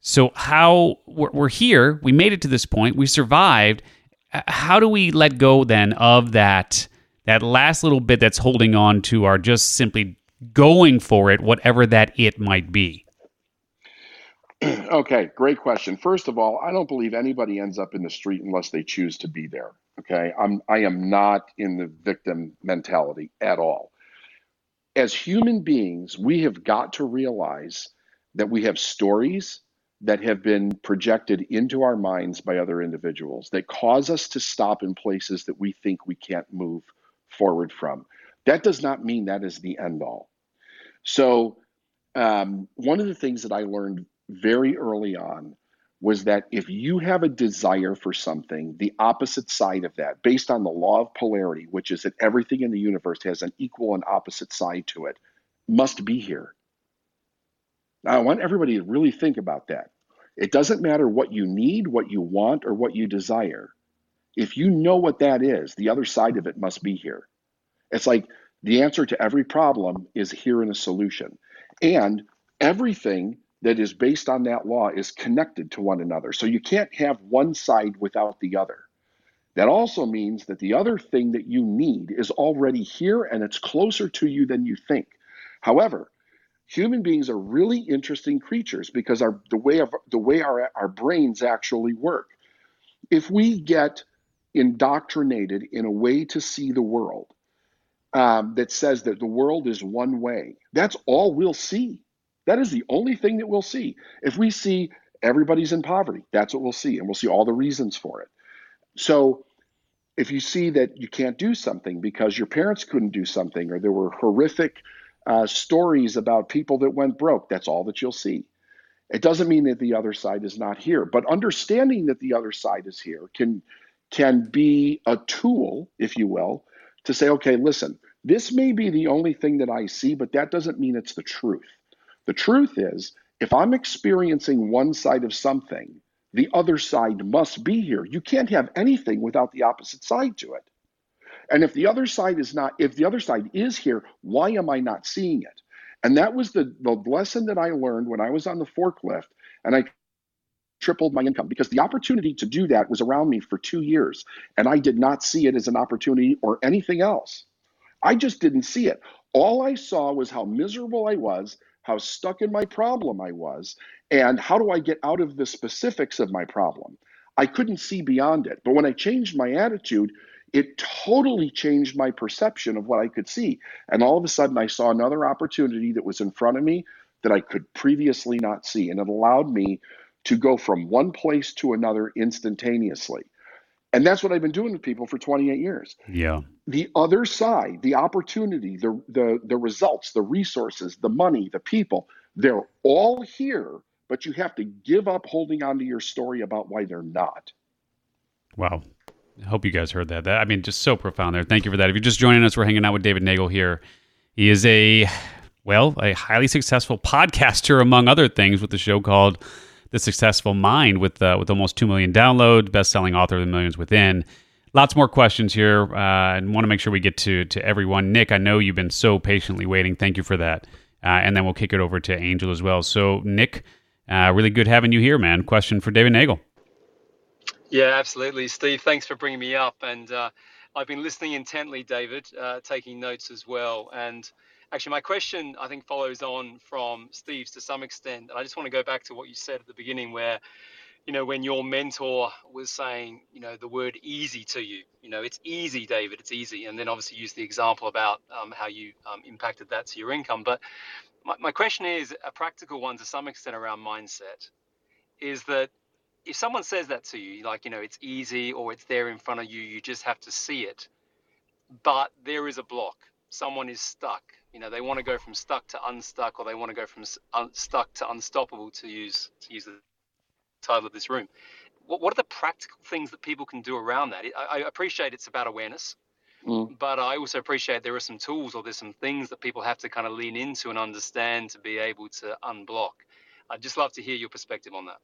Speaker 2: So, how we're here, we made it to this point, we survived. How do we let go then of that that last little bit that's holding on to our just simply going for it, whatever that it might be?
Speaker 3: okay, great question. First of all, I don't believe anybody ends up in the street unless they choose to be there. Okay, I'm I am not in the victim mentality at all. As human beings, we have got to realize that we have stories that have been projected into our minds by other individuals that cause us to stop in places that we think we can't move forward from. That does not mean that is the end all. So, um, one of the things that I learned very early on was that if you have a desire for something, the opposite side of that, based on the law of polarity, which is that everything in the universe has an equal and opposite side to it, must be here. I want everybody to really think about that. It doesn't matter what you need, what you want, or what you desire. If you know what that is, the other side of it must be here. It's like the answer to every problem is here in a solution. And everything that is based on that law is connected to one another. So you can't have one side without the other. That also means that the other thing that you need is already here and it's closer to you than you think. However, human beings are really interesting creatures because our the way of the way our, our brains actually work. If we get indoctrinated in a way to see the world um, that says that the world is one way, that's all we'll see. That is the only thing that we'll see. If we see everybody's in poverty, that's what we'll see, and we'll see all the reasons for it. So if you see that you can't do something because your parents couldn't do something, or there were horrific uh, stories about people that went broke, that's all that you'll see. It doesn't mean that the other side is not here, but understanding that the other side is here can can be a tool, if you will, to say, okay, listen, this may be the only thing that I see, but that doesn't mean it's the truth. The truth is, if I'm experiencing one side of something, the other side must be here. You can't have anything without the opposite side to it. And if the other side is not, if the other side is here, why am I not seeing it? And that was the, the lesson that I learned when I was on the forklift and I tripled my income because the opportunity to do that was around me for two years. And I did not see it as an opportunity or anything else. I just didn't see it. All I saw was how miserable I was how stuck in my problem I was, and how do I get out of the specifics of my problem. I couldn't see beyond it. But when I changed my attitude, it totally changed my perception of what I could see. And all of a sudden, I saw another opportunity that was in front of me that I could previously not see. And it allowed me to go from one place to another instantaneously. And that's what I've been doing with people for 28 years.
Speaker 2: Yeah.
Speaker 3: The other side, the opportunity, the the the results, the resources, the money, the people, they're all here, but you have to give up holding on to your story about why they're not.
Speaker 2: Wow. Hope you guys heard that. That I mean, just so profound there. Thank you for that. If you're just joining us, we're hanging out with David Neagle here. He is a well, a highly successful podcaster among other things with the show called the successful mind with uh, with almost two million downloads, best selling author of the Millions Within. Lots more questions here, uh, and want to make sure we get to to everyone. Nick, I know you've been so patiently waiting. Thank you for that. Uh, and then we'll kick it over to Angel as well. So, Nick, uh, really good having you here, man. Question for David Neagle.
Speaker 7: Yeah, absolutely, Steve. Thanks for bringing me up, and uh, I've been listening intently, David, uh, taking notes as well, and Actually, my question I think follows on from Steve's to some extent. And I just want to go back to what you said at the beginning, where you know when your mentor was saying, you know, the word easy to you. You know, it's easy, David. It's easy, and then obviously use the example about um, how you um, impacted that to your income. But my, my question is a practical one to some extent around mindset. Is that if someone says that to you, like you know, it's easy or it's there in front of you, you just have to see it. But there is a block. Someone is stuck you know, they want to go from stuck to unstuck, or they want to go from un- stuck to unstoppable, to use to use the title of this room. What, what are the practical things that people can do around that? I, I appreciate it's about awareness, mm. but I also appreciate there are some tools or there's some things that people have to kind of lean into and understand to be able to unblock. I'd just love to hear your perspective on that.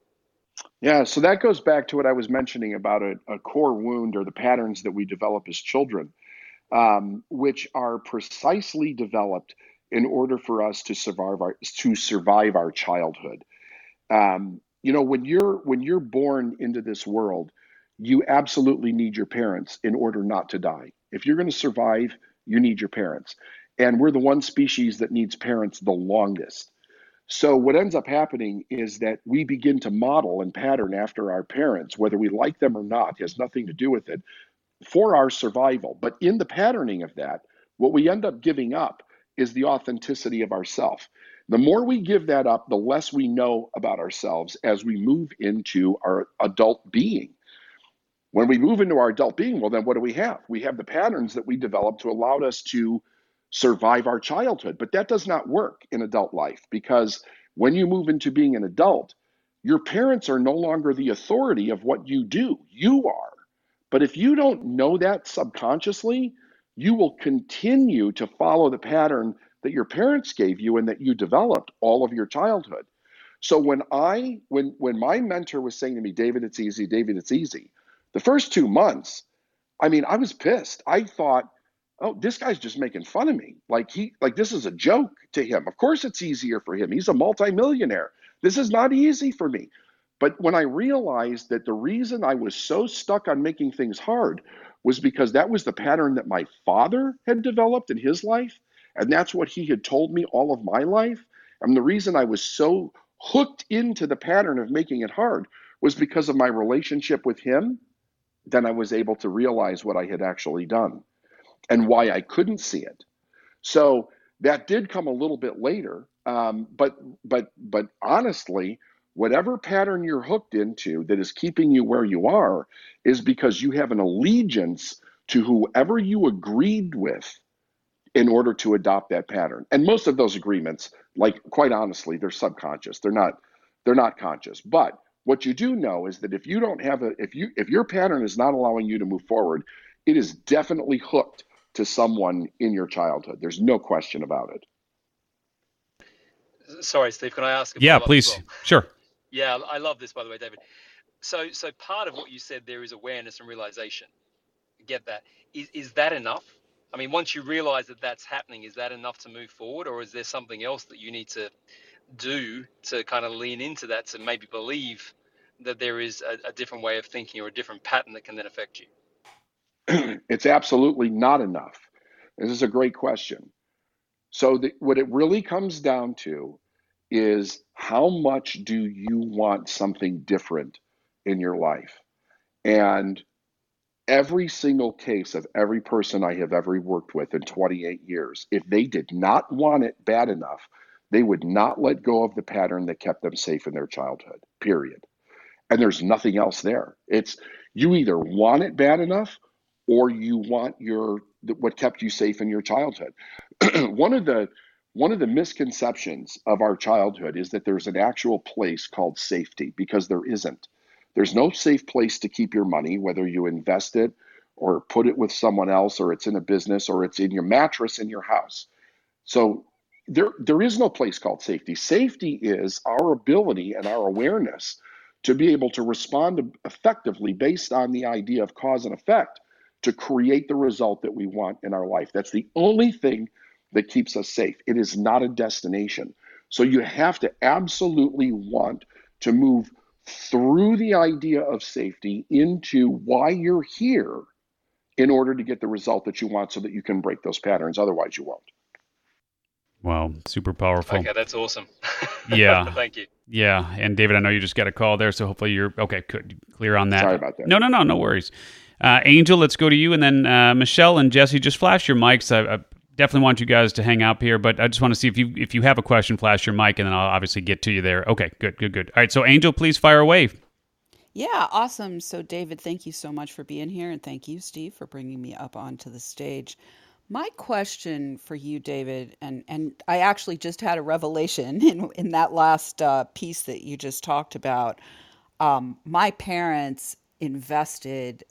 Speaker 3: Yeah, so that goes back to what I was mentioning about a, a core wound or the patterns that we develop as children um, which are precisely developed in order for us to survive our to survive our childhood. Um, you know, when you're when you're born into this world, you absolutely need your parents in order not to die. If you're going to survive, you need your parents. And we're the one species that needs parents the longest. So, what ends up happening is that we begin to model and pattern after our parents, whether we like them or not, has nothing to do with it, for our survival. But in the patterning of that, what we end up giving up is the authenticity of ourself. The more we give that up, the less we know about ourselves as we move into our adult being. When we move into our adult being, well, then what do we have? We have the patterns that we developed to allow us to survive our childhood. But that does not work in adult life because when you move into being an adult, your parents are no longer the authority of what you do. You are. But if you don't know that subconsciously, you will continue to follow the pattern that your parents gave you and that you developed all of your childhood. So when I when when my mentor was saying to me, David, it's easy, David, it's easy, the first two months, I mean, I was pissed. I thought, oh, this guy's just making fun of me. Like he like this is a joke to him. Of course it's easier for him. He's a multimillionaire. This is not easy for me. But when I realized that the reason I was so stuck on making things hard was because that was the pattern that my father had developed in his life. And that's what he had told me all of my life. And the reason I was so hooked into the pattern of making it hard was because of my relationship with him. Then I was able to realize what I had actually done and why I couldn't see it. So that did come a little bit later, um, but but but honestly, whatever pattern you're hooked into that is keeping you where you are is because you have an allegiance to whoever you agreed with in order to adopt that pattern. And most of those agreements, like quite honestly, they're subconscious. They're not they're not conscious. But what you do know is that if you don't have a if you if your pattern is not allowing you to move forward, it is definitely hooked to someone in your childhood. There's no question about it.
Speaker 7: Sorry, Steve, can I ask?
Speaker 2: yeah, please.
Speaker 7: Well?
Speaker 2: Sure.
Speaker 7: Yeah, I love this, by the way, David. So, so part of what you said there is awareness and realization. Get that? Is is that enough? I mean, once you realize that that's happening, is that enough to move forward, or is there something else that you need to do to kind of lean into that to maybe believe that there is a, a different way of thinking or a different pattern that can then affect you?
Speaker 3: it's absolutely not enough. This is a great question. So, the, what it really comes down to is how much do you want something different in your life? And every single case of every person I have ever worked with in 28 years, if they did not want it bad enough, they would not let go of the pattern that kept them safe in their childhood, period. And there's nothing else there. It's you either want it bad enough or you want your what kept you safe in your childhood. one of the one of the misconceptions of our childhood is that there's an actual place called safety because there isn't. There's no safe place to keep your money, whether you invest it or put it with someone else, or it's in a business, or it's in your mattress in your house. So there, there is no place called safety. Safety is our ability and our awareness to be able to respond effectively based on the idea of cause and effect to create the result that we want in our life. That's the only thing that keeps us safe. It is not a destination. So you have to absolutely want to move through the idea of safety into why you're here in order to get the result that you want so that you can break those patterns. Otherwise, you won't.
Speaker 2: Wow, super powerful.
Speaker 7: Okay, that's awesome.
Speaker 2: Yeah.
Speaker 7: Thank you.
Speaker 2: Yeah, and David, I know you just got a call there, so hopefully you're okay. Good, clear on that.
Speaker 3: Sorry about that.
Speaker 2: No, no, no, no worries. Uh, Angel, let's go to you, and then uh, Michelle and Jesse, just flash your mics. I, I, definitely want you guys to hang out here, but I just want to see if you if you have a question, flash your mic, and then I'll obviously get to you there. Okay, good, good, good. All right, so Angel, please fire away.
Speaker 8: Yeah, awesome. So, David, thank you so much for being here, and thank you, Steve, for bringing me up onto the stage. My question for you, David, and and I actually just had a revelation in in that last uh, piece that you just talked about. Um, my parents invested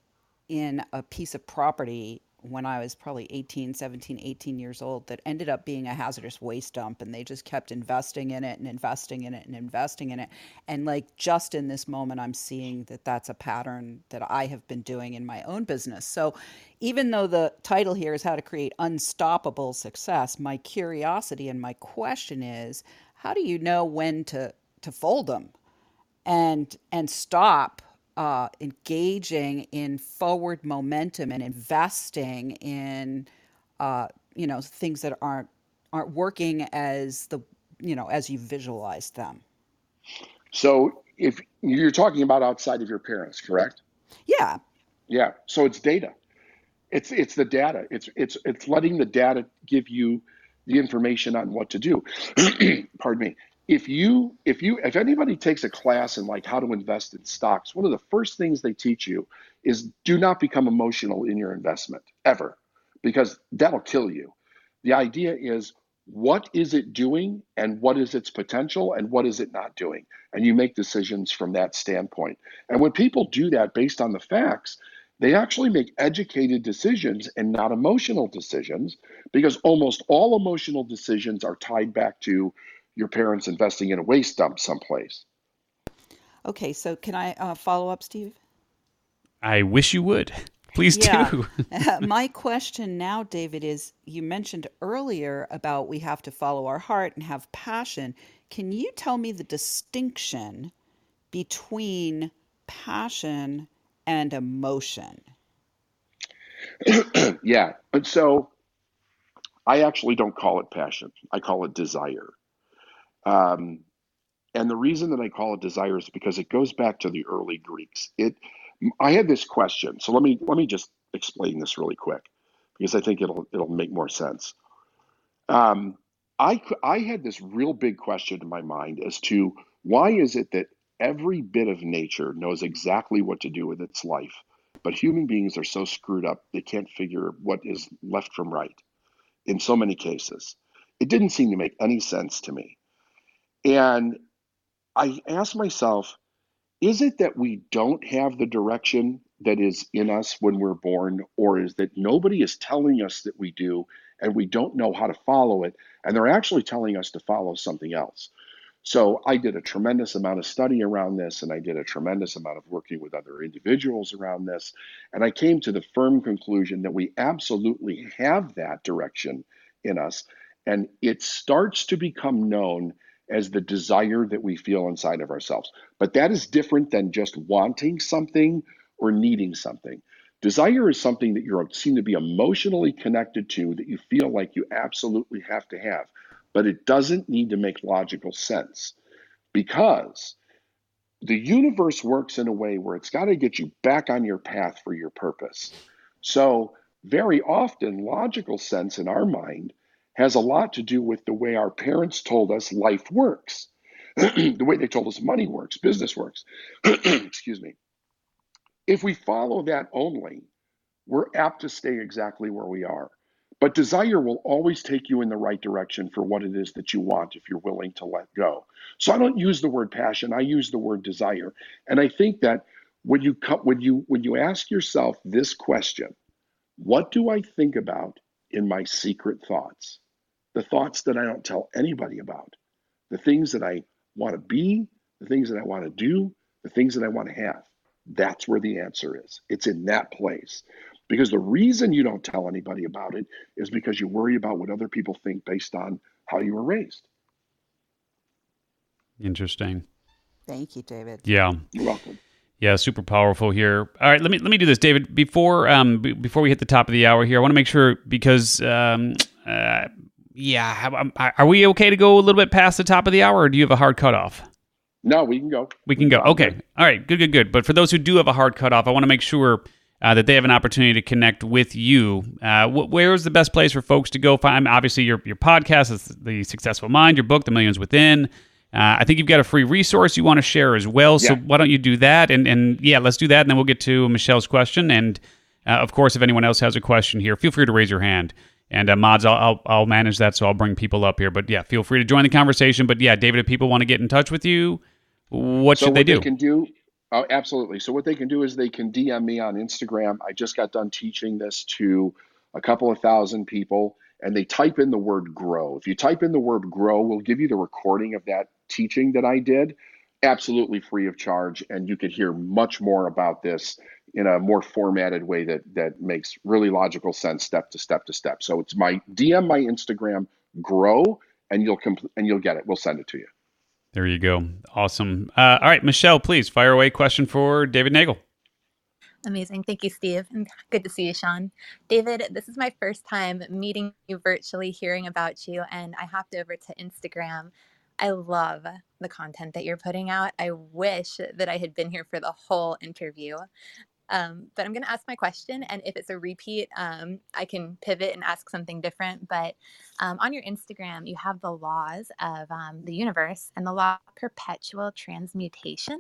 Speaker 8: in a piece of property when I was probably 18, 17, 18 years old that ended up being a hazardous waste dump. And they just kept investing in it and investing in it and investing in it. And like just in this moment, I'm seeing that that's a pattern that I have been doing in my own business. So even though the title here is How to Create Unstoppable Success, my curiosity and my question is how do you know when to, to fold them and, and stop? Uh, engaging in forward momentum and investing in uh, you know things that aren't aren't working as the you know as you visualized them.
Speaker 3: So if you're talking about outside of your parents, correct?
Speaker 8: Yeah.
Speaker 3: Yeah. So it's data. It's it's the data. It's it's it's letting the data give you the information on what to do. Pardon me if you if you if anybody takes a class in like how to invest in stocks one of the first things they teach you is do not become emotional in your investment ever because that'll kill you. The idea is what is it doing and what is its potential and what is it not doing? And you make decisions from that standpoint. And when people do that based on the facts they actually make educated decisions and not emotional decisions because almost all emotional decisions are tied back to your parents investing in a waste dump someplace.
Speaker 8: Okay, so can I uh, follow up, Steve?
Speaker 2: I wish you would. Please
Speaker 8: yeah.
Speaker 2: do.
Speaker 8: My question now, David, is you mentioned earlier about we have to follow our heart and have passion. Can you tell me the distinction between passion and emotion?
Speaker 3: yeah. And so I actually don't call it passion, I call it desire. Um, and the reason that I call it desire is because it goes back to the early Greeks. It, I had this question, so let me let me just explain this really quick because I think it'll it'll make more sense. Um, I I had this real big question in my mind as to why is it that every bit of nature knows exactly what to do with its life, but human beings are so screwed up they can't figure what is left from right in so many cases. It didn't seem to make any sense to me. And I ask myself, is it that we don't have the direction that is in us when we're born, or is that nobody is telling us that we do and we don't know how to follow it, and they're actually telling us to follow something else? So I did a tremendous amount of study around this, and I did a tremendous amount of working with other individuals around this. And I came to the firm conclusion that we absolutely have that direction in us, and it starts to become known as the desire that we feel inside of ourselves. But that is different than just wanting something or needing something. Desire is something that you seem to be emotionally connected to that you feel like you absolutely have to have, but it doesn't need to make logical sense because the universe works in a way where it's got to get you back on your path for your purpose. So, very often, logical sense in our mind has a lot to do with the way our parents told us life works, the way they told us money works, business works. Excuse me. If we follow that only, we're apt to stay exactly where we are. But desire will always take you in the right direction for what it is that you want if you're willing to let go. So I don't use the word passion, I use the word desire. And I think that when you when you when you ask yourself this question, what do I think about in my secret thoughts? The thoughts that I don't tell anybody about, the things that I want to be, the things that I want to do, the things that I want to have. That's where the answer is. It's in that place. Because the reason you don't tell anybody about it is because you worry about what other people think based on how you were raised.
Speaker 2: Interesting.
Speaker 8: Thank you, David.
Speaker 2: Yeah.
Speaker 3: You're welcome.
Speaker 2: Yeah, super powerful here. All right, let me let me do this, David. Before um b- before we hit the top of the hour here, I want to make sure because um uh, yeah, um, are we okay to go a little bit past the top of the hour, or do you have a hard cutoff?
Speaker 3: No, we can go.
Speaker 2: We can go. Okay. All right. Good. Good. Good. But for those who do have a hard cutoff, I want to make sure uh, that they have an opportunity to connect with you. Uh, wh- where is the best place for folks to go find? Obviously, your your podcast is the Successful Mind. Your book, The Millions Within. Uh, I think you've got a free resource you want to share as well. So yeah. why don't you do that? And and yeah, let's do that, and then we'll get to Michelle's question. And uh, of course, if anyone else has a question here, feel free to raise your hand. And uh, mods, I'll, I'll, I'll manage that, so I'll bring people up here. But yeah, feel free to join the conversation. But yeah, David, if people want to get in touch with you, what
Speaker 3: so
Speaker 2: should
Speaker 3: what
Speaker 2: they do?
Speaker 3: They can do oh, absolutely. So what they can do is they can DM me on Instagram. I just got done teaching this to a couple of thousand people, and they type in the word grow. If you type in the word grow, we'll give you the recording of that teaching that I did, absolutely free of charge. And you could hear much more about this in a more formatted way that that makes really logical sense step to step to step. So it's my DM my Instagram grow and you'll compl- and you'll get it. We'll send it to you.
Speaker 2: There you go. Awesome. Uh, all right, Michelle, please fire away question for David Neagle.
Speaker 9: Amazing. Thank you, Steve. And good to see you, Sean. David, this is my first time meeting you virtually, hearing about you, and I hopped over to Instagram. I love the content that you're putting out. I wish that I had been here for the whole interview. Um, but I'm going to ask my question, and if it's a repeat, um, I can pivot and ask something different. But um, on your Instagram, you have the laws of um, the universe and the law of perpetual transmutation.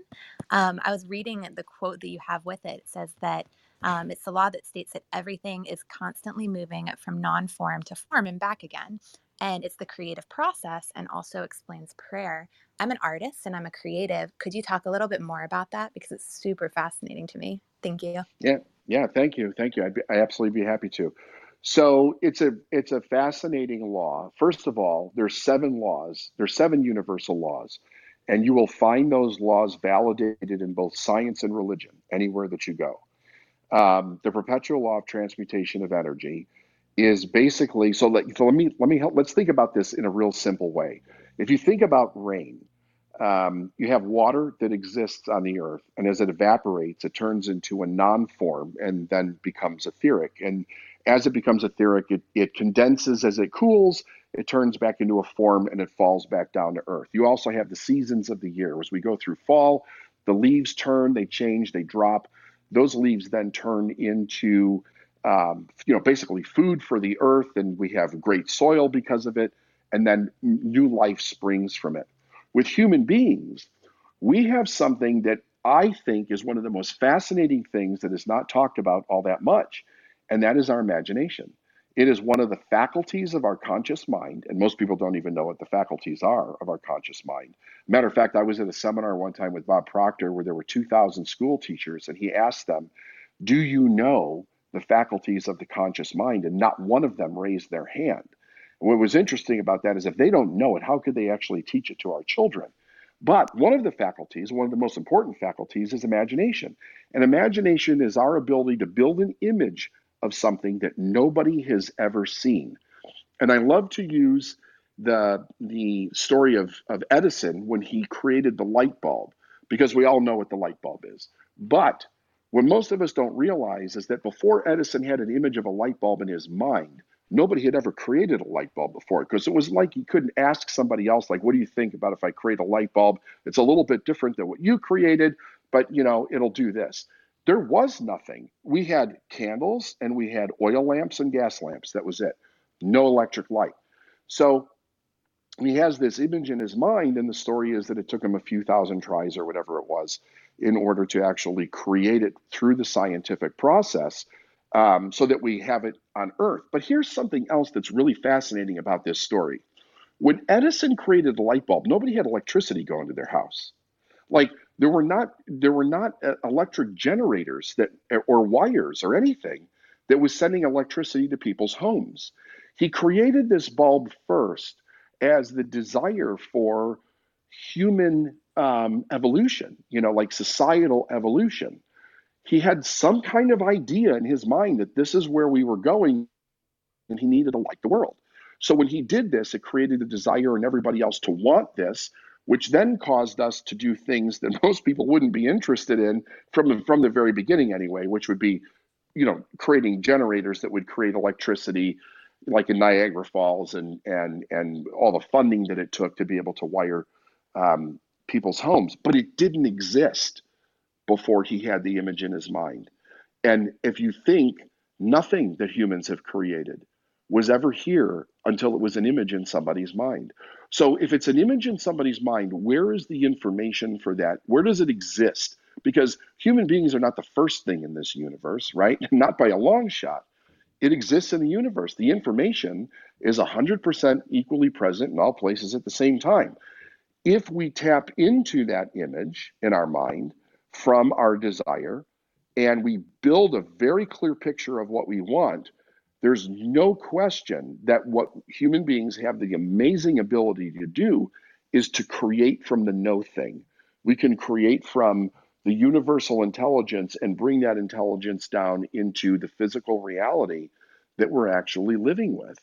Speaker 9: Um, I was reading the quote that you have with it. It says that um, it's the law that states that everything is constantly moving from non form to form and back again. And it's the creative process and also explains prayer. I'm an artist and I'm a creative. Could you talk a little bit more about that? Because it's super fascinating to me. Thank you.
Speaker 3: Yeah, yeah, thank you, thank you. I'd be, I absolutely be happy to. So it's a it's a fascinating law. First of all, there's seven laws. There's seven universal laws, and you will find those laws validated in both science and religion anywhere that you go. Um, the perpetual law of transmutation of energy is basically so. Let, so let me let me help. Let's think about this in a real simple way. If you think about rain, um, you have water that exists on the earth, and as it evaporates, it turns into a non form and then becomes etheric. And as it becomes etheric, it, it condenses as it cools, it turns back into a form and it falls back down to earth. You also have the seasons of the year. As we go through fall, the leaves turn, they change, they drop. Those leaves then turn into um, you know, basically food for the earth, and we have great soil because of it, and then new life springs from it. With human beings, we have something that I think is one of the most fascinating things that is not talked about all that much, and that is our imagination. It is one of the faculties of our conscious mind, and most people don't even know what the faculties are of our conscious mind. Matter of fact, I was at a seminar one time with Bob Proctor where there were 2,000 school teachers, and he asked them, Do you know the faculties of the conscious mind? And not one of them raised their hand what was interesting about that is if they don't know it, how could they actually teach it to our children? But one of the faculties, one of the most important faculties, is imagination. And imagination is our ability to build an image of something that nobody has ever seen. And I love to use the, the story of, of Edison when he created the light bulb, because we all know what the light bulb is. But what most of us don't realize is that before Edison had an image of a light bulb in his mind, nobody had ever created a light bulb before because it was like you couldn't ask somebody else like what do you think about if i create a light bulb? It's a little bit different than what you created but you know it'll do this. There was nothing. We had candles and we had oil lamps and gas lamps. That was it. No electric light. So he has this image in his mind and the story is that it took him a few thousand tries or whatever it was in order to actually create it through the scientific process um, so that we have it on Earth. But here's something else that's really fascinating about this story. When Edison created the light bulb, nobody had electricity going to their house. Like there were not there were not uh, electric generators that or wires or anything that was sending electricity to people's homes. He created this bulb first as the desire for human um, evolution, you know, like societal evolution he had some kind of idea in his mind that this is where we were going and he needed to like the world. So when he did this, it created a desire in everybody else to want this, which then caused us to do things that most people wouldn't be interested in from the, from the very beginning anyway, which would be, you know, creating generators that would create electricity like in Niagara Falls and and and all the funding that it took to be able to wire um, people's homes, but it didn't exist before he had the image in his mind. And if you think nothing that humans have created was ever here until it was an image in somebody's mind. So if it's an image in somebody's mind, where is the information for that? Where does it exist? Because human beings are not the first thing in this universe, right? Not by a long shot. It exists in the universe. The information is 100% equally present in all places at the same time. If we tap into that image in our mind, from our desire and we build a very clear picture of what we want, there's no question that what human beings have the amazing ability to do is to create from the no thing. We can create from the universal intelligence and bring that intelligence down into the physical reality that we're actually living with.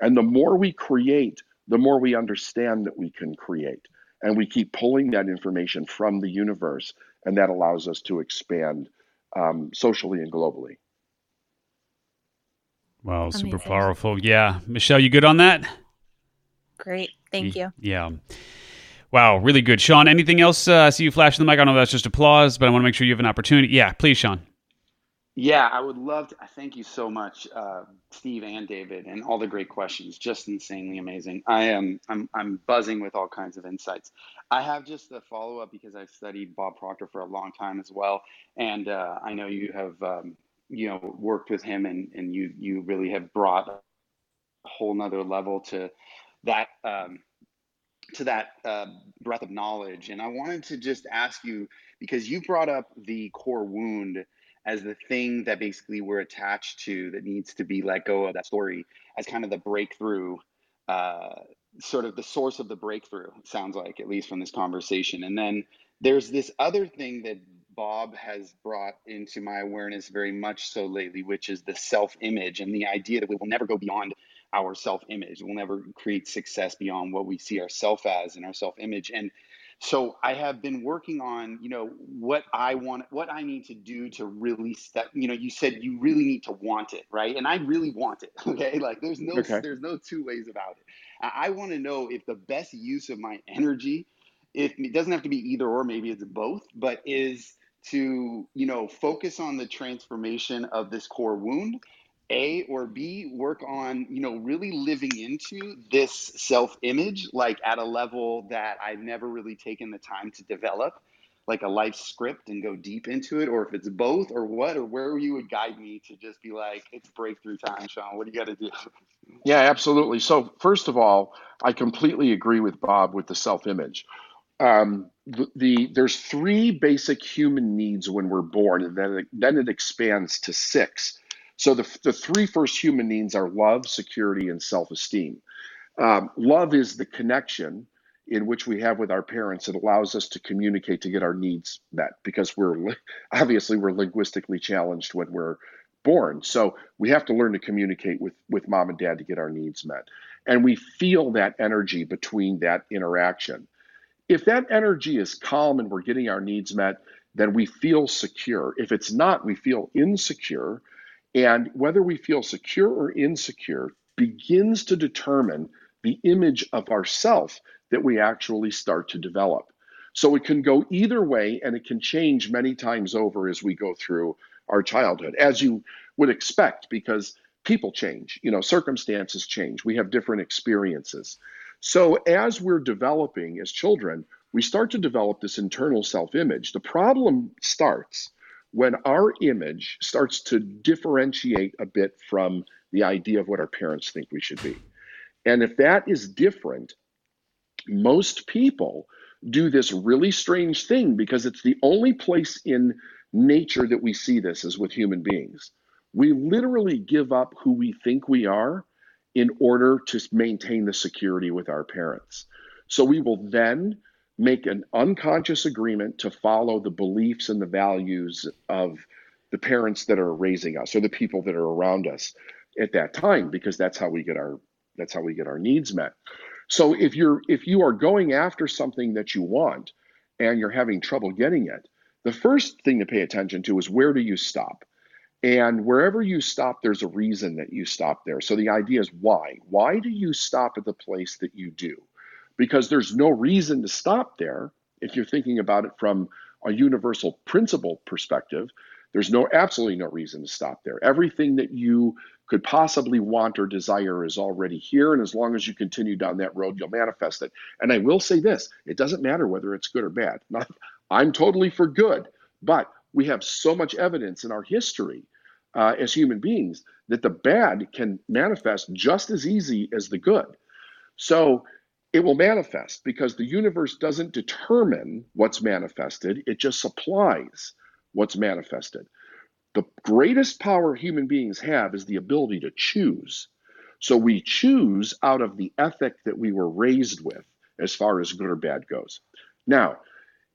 Speaker 3: And the more we create, the more we understand that we can create. And we keep pulling that information from the universe, and that allows us to expand um, socially and globally.
Speaker 2: Wow, super powerful. Yeah. Michelle, you good on that?
Speaker 9: Great. Thank you.
Speaker 2: Yeah. Wow, really good. Sean, anything else? Uh, I see you flashing the mic. I know that's just applause, but I want to make sure you have an opportunity. Yeah, please, Sean.
Speaker 4: Yeah, I would love to. Thank you so much, uh, Steve and David, and all the great questions. Just insanely amazing. I am I'm I'm buzzing with all kinds of insights. I have just a follow up because I've studied Bob Proctor for a long time as well, and uh, I know you have um, you know worked with him, and and you you really have brought a whole nother level to that. Um, to that uh, breadth of knowledge. And I wanted to just ask you because you brought up the core wound as the thing that basically we're attached to that needs to be let go of that story as kind of the breakthrough uh, sort of the source of the breakthrough sounds like at least from this conversation. And then there's this other thing that bob has brought into my awareness very much so lately which is the self image and the idea that we will never go beyond our self image we'll never create success beyond what we see ourself as and our self image and so i have been working on you know what i want what i need to do to really step you know you said you really need to want it right? And i really want it okay? Like there's no
Speaker 3: Okay.
Speaker 4: there's no two ways about it. I, I want to know if the best use of my energy if it doesn't have to be either or maybe it's both but is to you know focus on the transformation of this core wound a or B, work on, you know, really living into this self image, like at a level that I've never really taken the time to develop, like a life script and go deep into it, or if it's both or what, or where you would guide me to just be like, it's breakthrough time, Sean. What do you got to do?
Speaker 3: Yeah, absolutely. So, first of all, I completely agree with Bob with the self image. Um, the, the there's three basic human needs when we're born, and then it, then it expands to six. So the, the three first human needs are love, security, and self-esteem. Um, love is the connection in which we have with our parents. It allows us to communicate to get our needs met because we're obviously we're linguistically challenged when we're born. So we have to learn to communicate with with mom and dad to get our needs met. And we feel that energy between that interaction. If that energy is calm and we're getting our needs met, then we feel secure. If it's not, we feel insecure. And whether we feel secure or insecure begins to determine the image of ourself that we actually start to develop. So it can go either way and it can change many times over as we go through our childhood, as you would expect, because people change, you know, circumstances change. We have different experiences. So as we're developing as children, we start to develop this internal self image. The problem starts when our image starts to differentiate a bit from the idea of what our parents think we should be. And if that is different, most people do this really strange thing because it's the only place in nature that we see this is with human beings. We literally give up who we think we are in order to maintain the security with our parents. So we will then make an unconscious agreement to follow the beliefs and the values of the parents that are raising us or the people that are around us at that time because that's how we get our that's how we get our needs met. So if you're if you are going after something that you want and you're having trouble getting it, the first thing to pay attention to is where do you stop? And wherever you stop, there's a reason that you stop there. So the idea is why? Why do you stop at the place that you do? Because there's no reason to stop there if you're thinking about it from a universal principle perspective. There's no absolutely no reason to stop there. Everything that you could possibly want or desire is already here. And as long as you continue down that road, you'll manifest it. And I will say this it doesn't matter whether it's good or bad. Not, I'm totally for good, but we have so much evidence in our history uh, as human beings that the bad can manifest just as easy as the good. So it will manifest because the universe doesn't determine what's manifested, it just supplies what's manifested. The greatest power human beings have is the ability to choose. So we choose out of the ethic that we were raised with as far as good or bad goes. Now,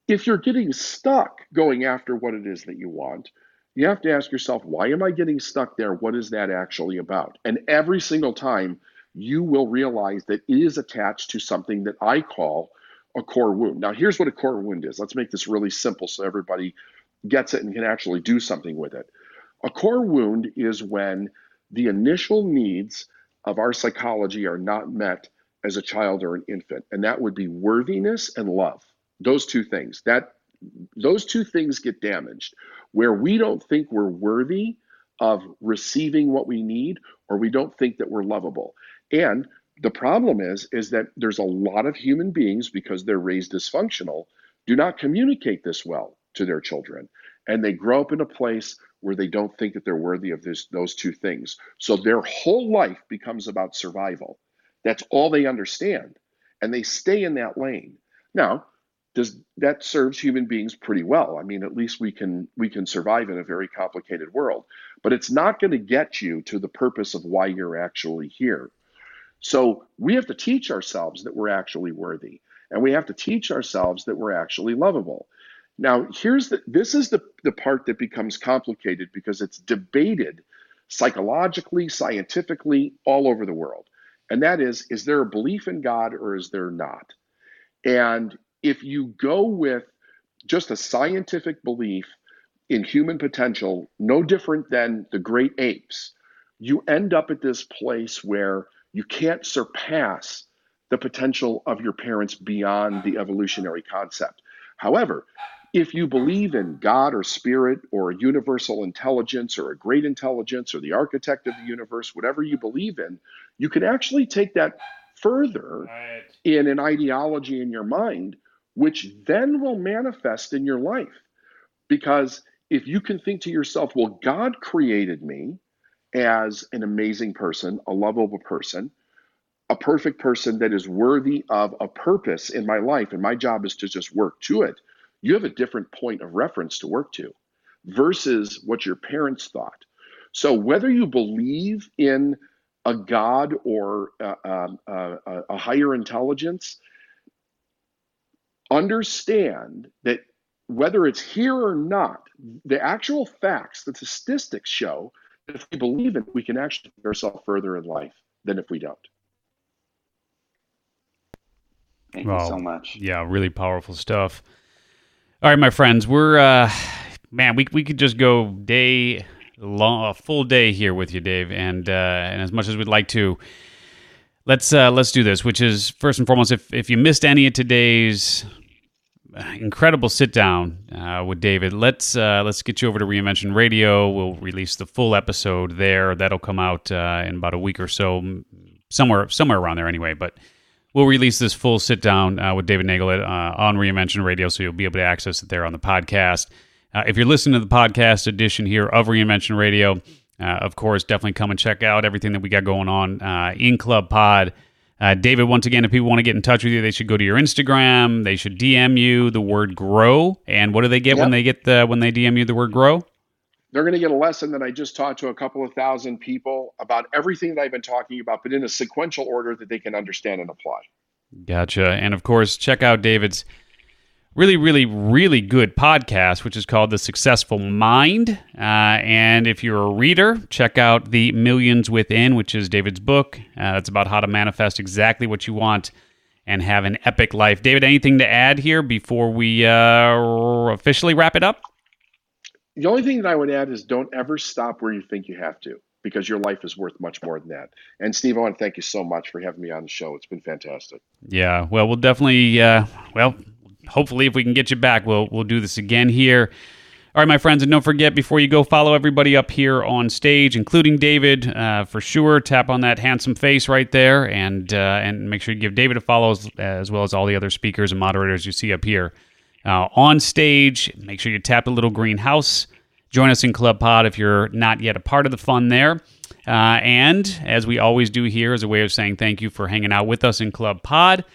Speaker 3: if you're getting stuck going after what it is that you want, you have to ask yourself, why am I getting stuck there? What is that actually about? And every single time, you will realize that it is attached to something that I call a core wound. Now, here's what a core wound is. Let's make this really simple so everybody gets it and can actually do something with it. A core wound is when the initial needs of our psychology are not met as a child or an infant, and that would be worthiness and love. Those two things. That those two things get damaged where we don't think we're worthy of receiving what we need or we don't think that we're lovable. And the problem is is that there's a lot of human beings because they're raised dysfunctional do not communicate this well to their children. And they grow up in a place where they don't think that they're worthy of this, those two things. So their whole life becomes about survival. That's all they understand. And they stay in that lane. Now does that serves human beings pretty well. I mean at least we can we can survive in a very complicated world. But it's not going to get you to the purpose of why you're actually here so we have to teach ourselves that we're actually worthy, and we have to teach ourselves that we're actually lovable. Now, here's the this is the, the part that becomes complicated because it's debated psychologically, scientifically, all over the world. And that is, is there a belief in God or is there not? And if you go with just a scientific belief in human potential, no different than the great apes, you end up at this place where you can't surpass the potential of your parents beyond the evolutionary concept. However, if you believe in God or spirit or a universal intelligence or a great intelligence or the architect of the universe, whatever you believe in, you can actually take that further right. in an ideology in your mind, which then will manifest in your life. Because if you can think to yourself, well, God created me, as an amazing person, a lovable person, a perfect person that is worthy of a purpose in my life, and my job is to just work to it, you have a different point of reference to work to versus what your parents thought. So, whether you believe in a God or uh, um, uh, uh, a higher intelligence, understand that whether it's here or not, the actual facts, the statistics show if we believe it, we can actually take ourselves further in life than if we don't.
Speaker 4: Thank well, you so much.
Speaker 2: Yeah, really powerful stuff. All right, my friends, we're uh man, we we could just go day long, a full day here with you, Dave, and uh, and as much as we'd like to, let's uh, let's do this. Which is first and foremost, if if you missed any of today's incredible sit down uh, with David. Let's uh, let's get you over to Reinvention Radio. We'll release the full episode there. That'll come out uh, in about a week or so, somewhere somewhere around there anyway. But we'll release this full sit down uh, with David Neagle uh, on Reinvention Radio, so you'll be able to access it there on the podcast. Uh, if you're listening to the podcast edition here of Reinvention Radio, of course, definitely come and check out everything that we got going on in Club Pod. Uh, David, once again, if people want to get in touch with you, they should go to your Instagram. They should DM you the word "grow." And what do they get yep. when they get the when they DM you the word "grow"?
Speaker 3: They're going to get a lesson that I just taught to a couple of thousand people about everything that I've been talking about, but in a sequential order that they can understand and apply.
Speaker 2: Gotcha. And of course, check out David's really, really, really good podcast, which is called The Successful Mind. Uh, and if you're a reader, check out The Millions Within, which is David's book. Uh, it's about how to manifest exactly what you want and have an epic life. David, anything to add here before we uh, officially wrap it up?
Speaker 3: The only thing that I would add is don't ever stop where you think you have to because your life is worth much more than that. And Steve, I want to thank you so much for having me on the show. It's been fantastic.
Speaker 2: Yeah, well, we'll definitely, uh, well, hopefully, if we can get you back, we'll we'll do this again here. All right, my friends, and don't forget before you go, follow everybody up here on stage, including David, uh, for sure. Tap on that handsome face right there, and uh, and make sure you give David a follow as, as, well as all the other speakers and moderators you see up here uh, on stage. Make sure you tap the little green house. Join us in Club Pod if you're not yet a part of the fun there. Uh, and as we always do here, as a way of saying thank you for hanging out with us in Club Pod.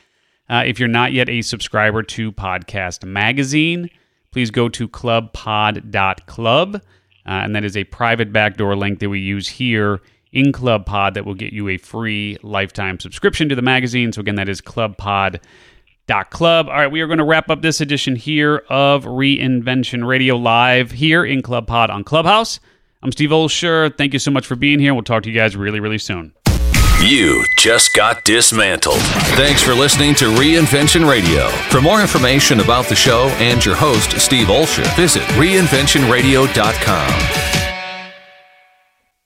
Speaker 2: Uh, if you're not yet a subscriber to Podcast Magazine, please go to clubpod.club. Uh, and that is a private backdoor link that we use here in Club Pod that will get you a free lifetime subscription to the magazine. So, again, that is clubpod.club. All right, we are going to wrap up this edition here of Reinvention Radio live here in Club Pod on Clubhouse. I'm Steve Olsher. Thank you so much for being here. We'll talk to you guys really, really soon.
Speaker 1: You just got dismantled. Thanks for listening to Reinvention Radio. For more information about the show and your host, Steve Olsher, visit reinventionradio.com.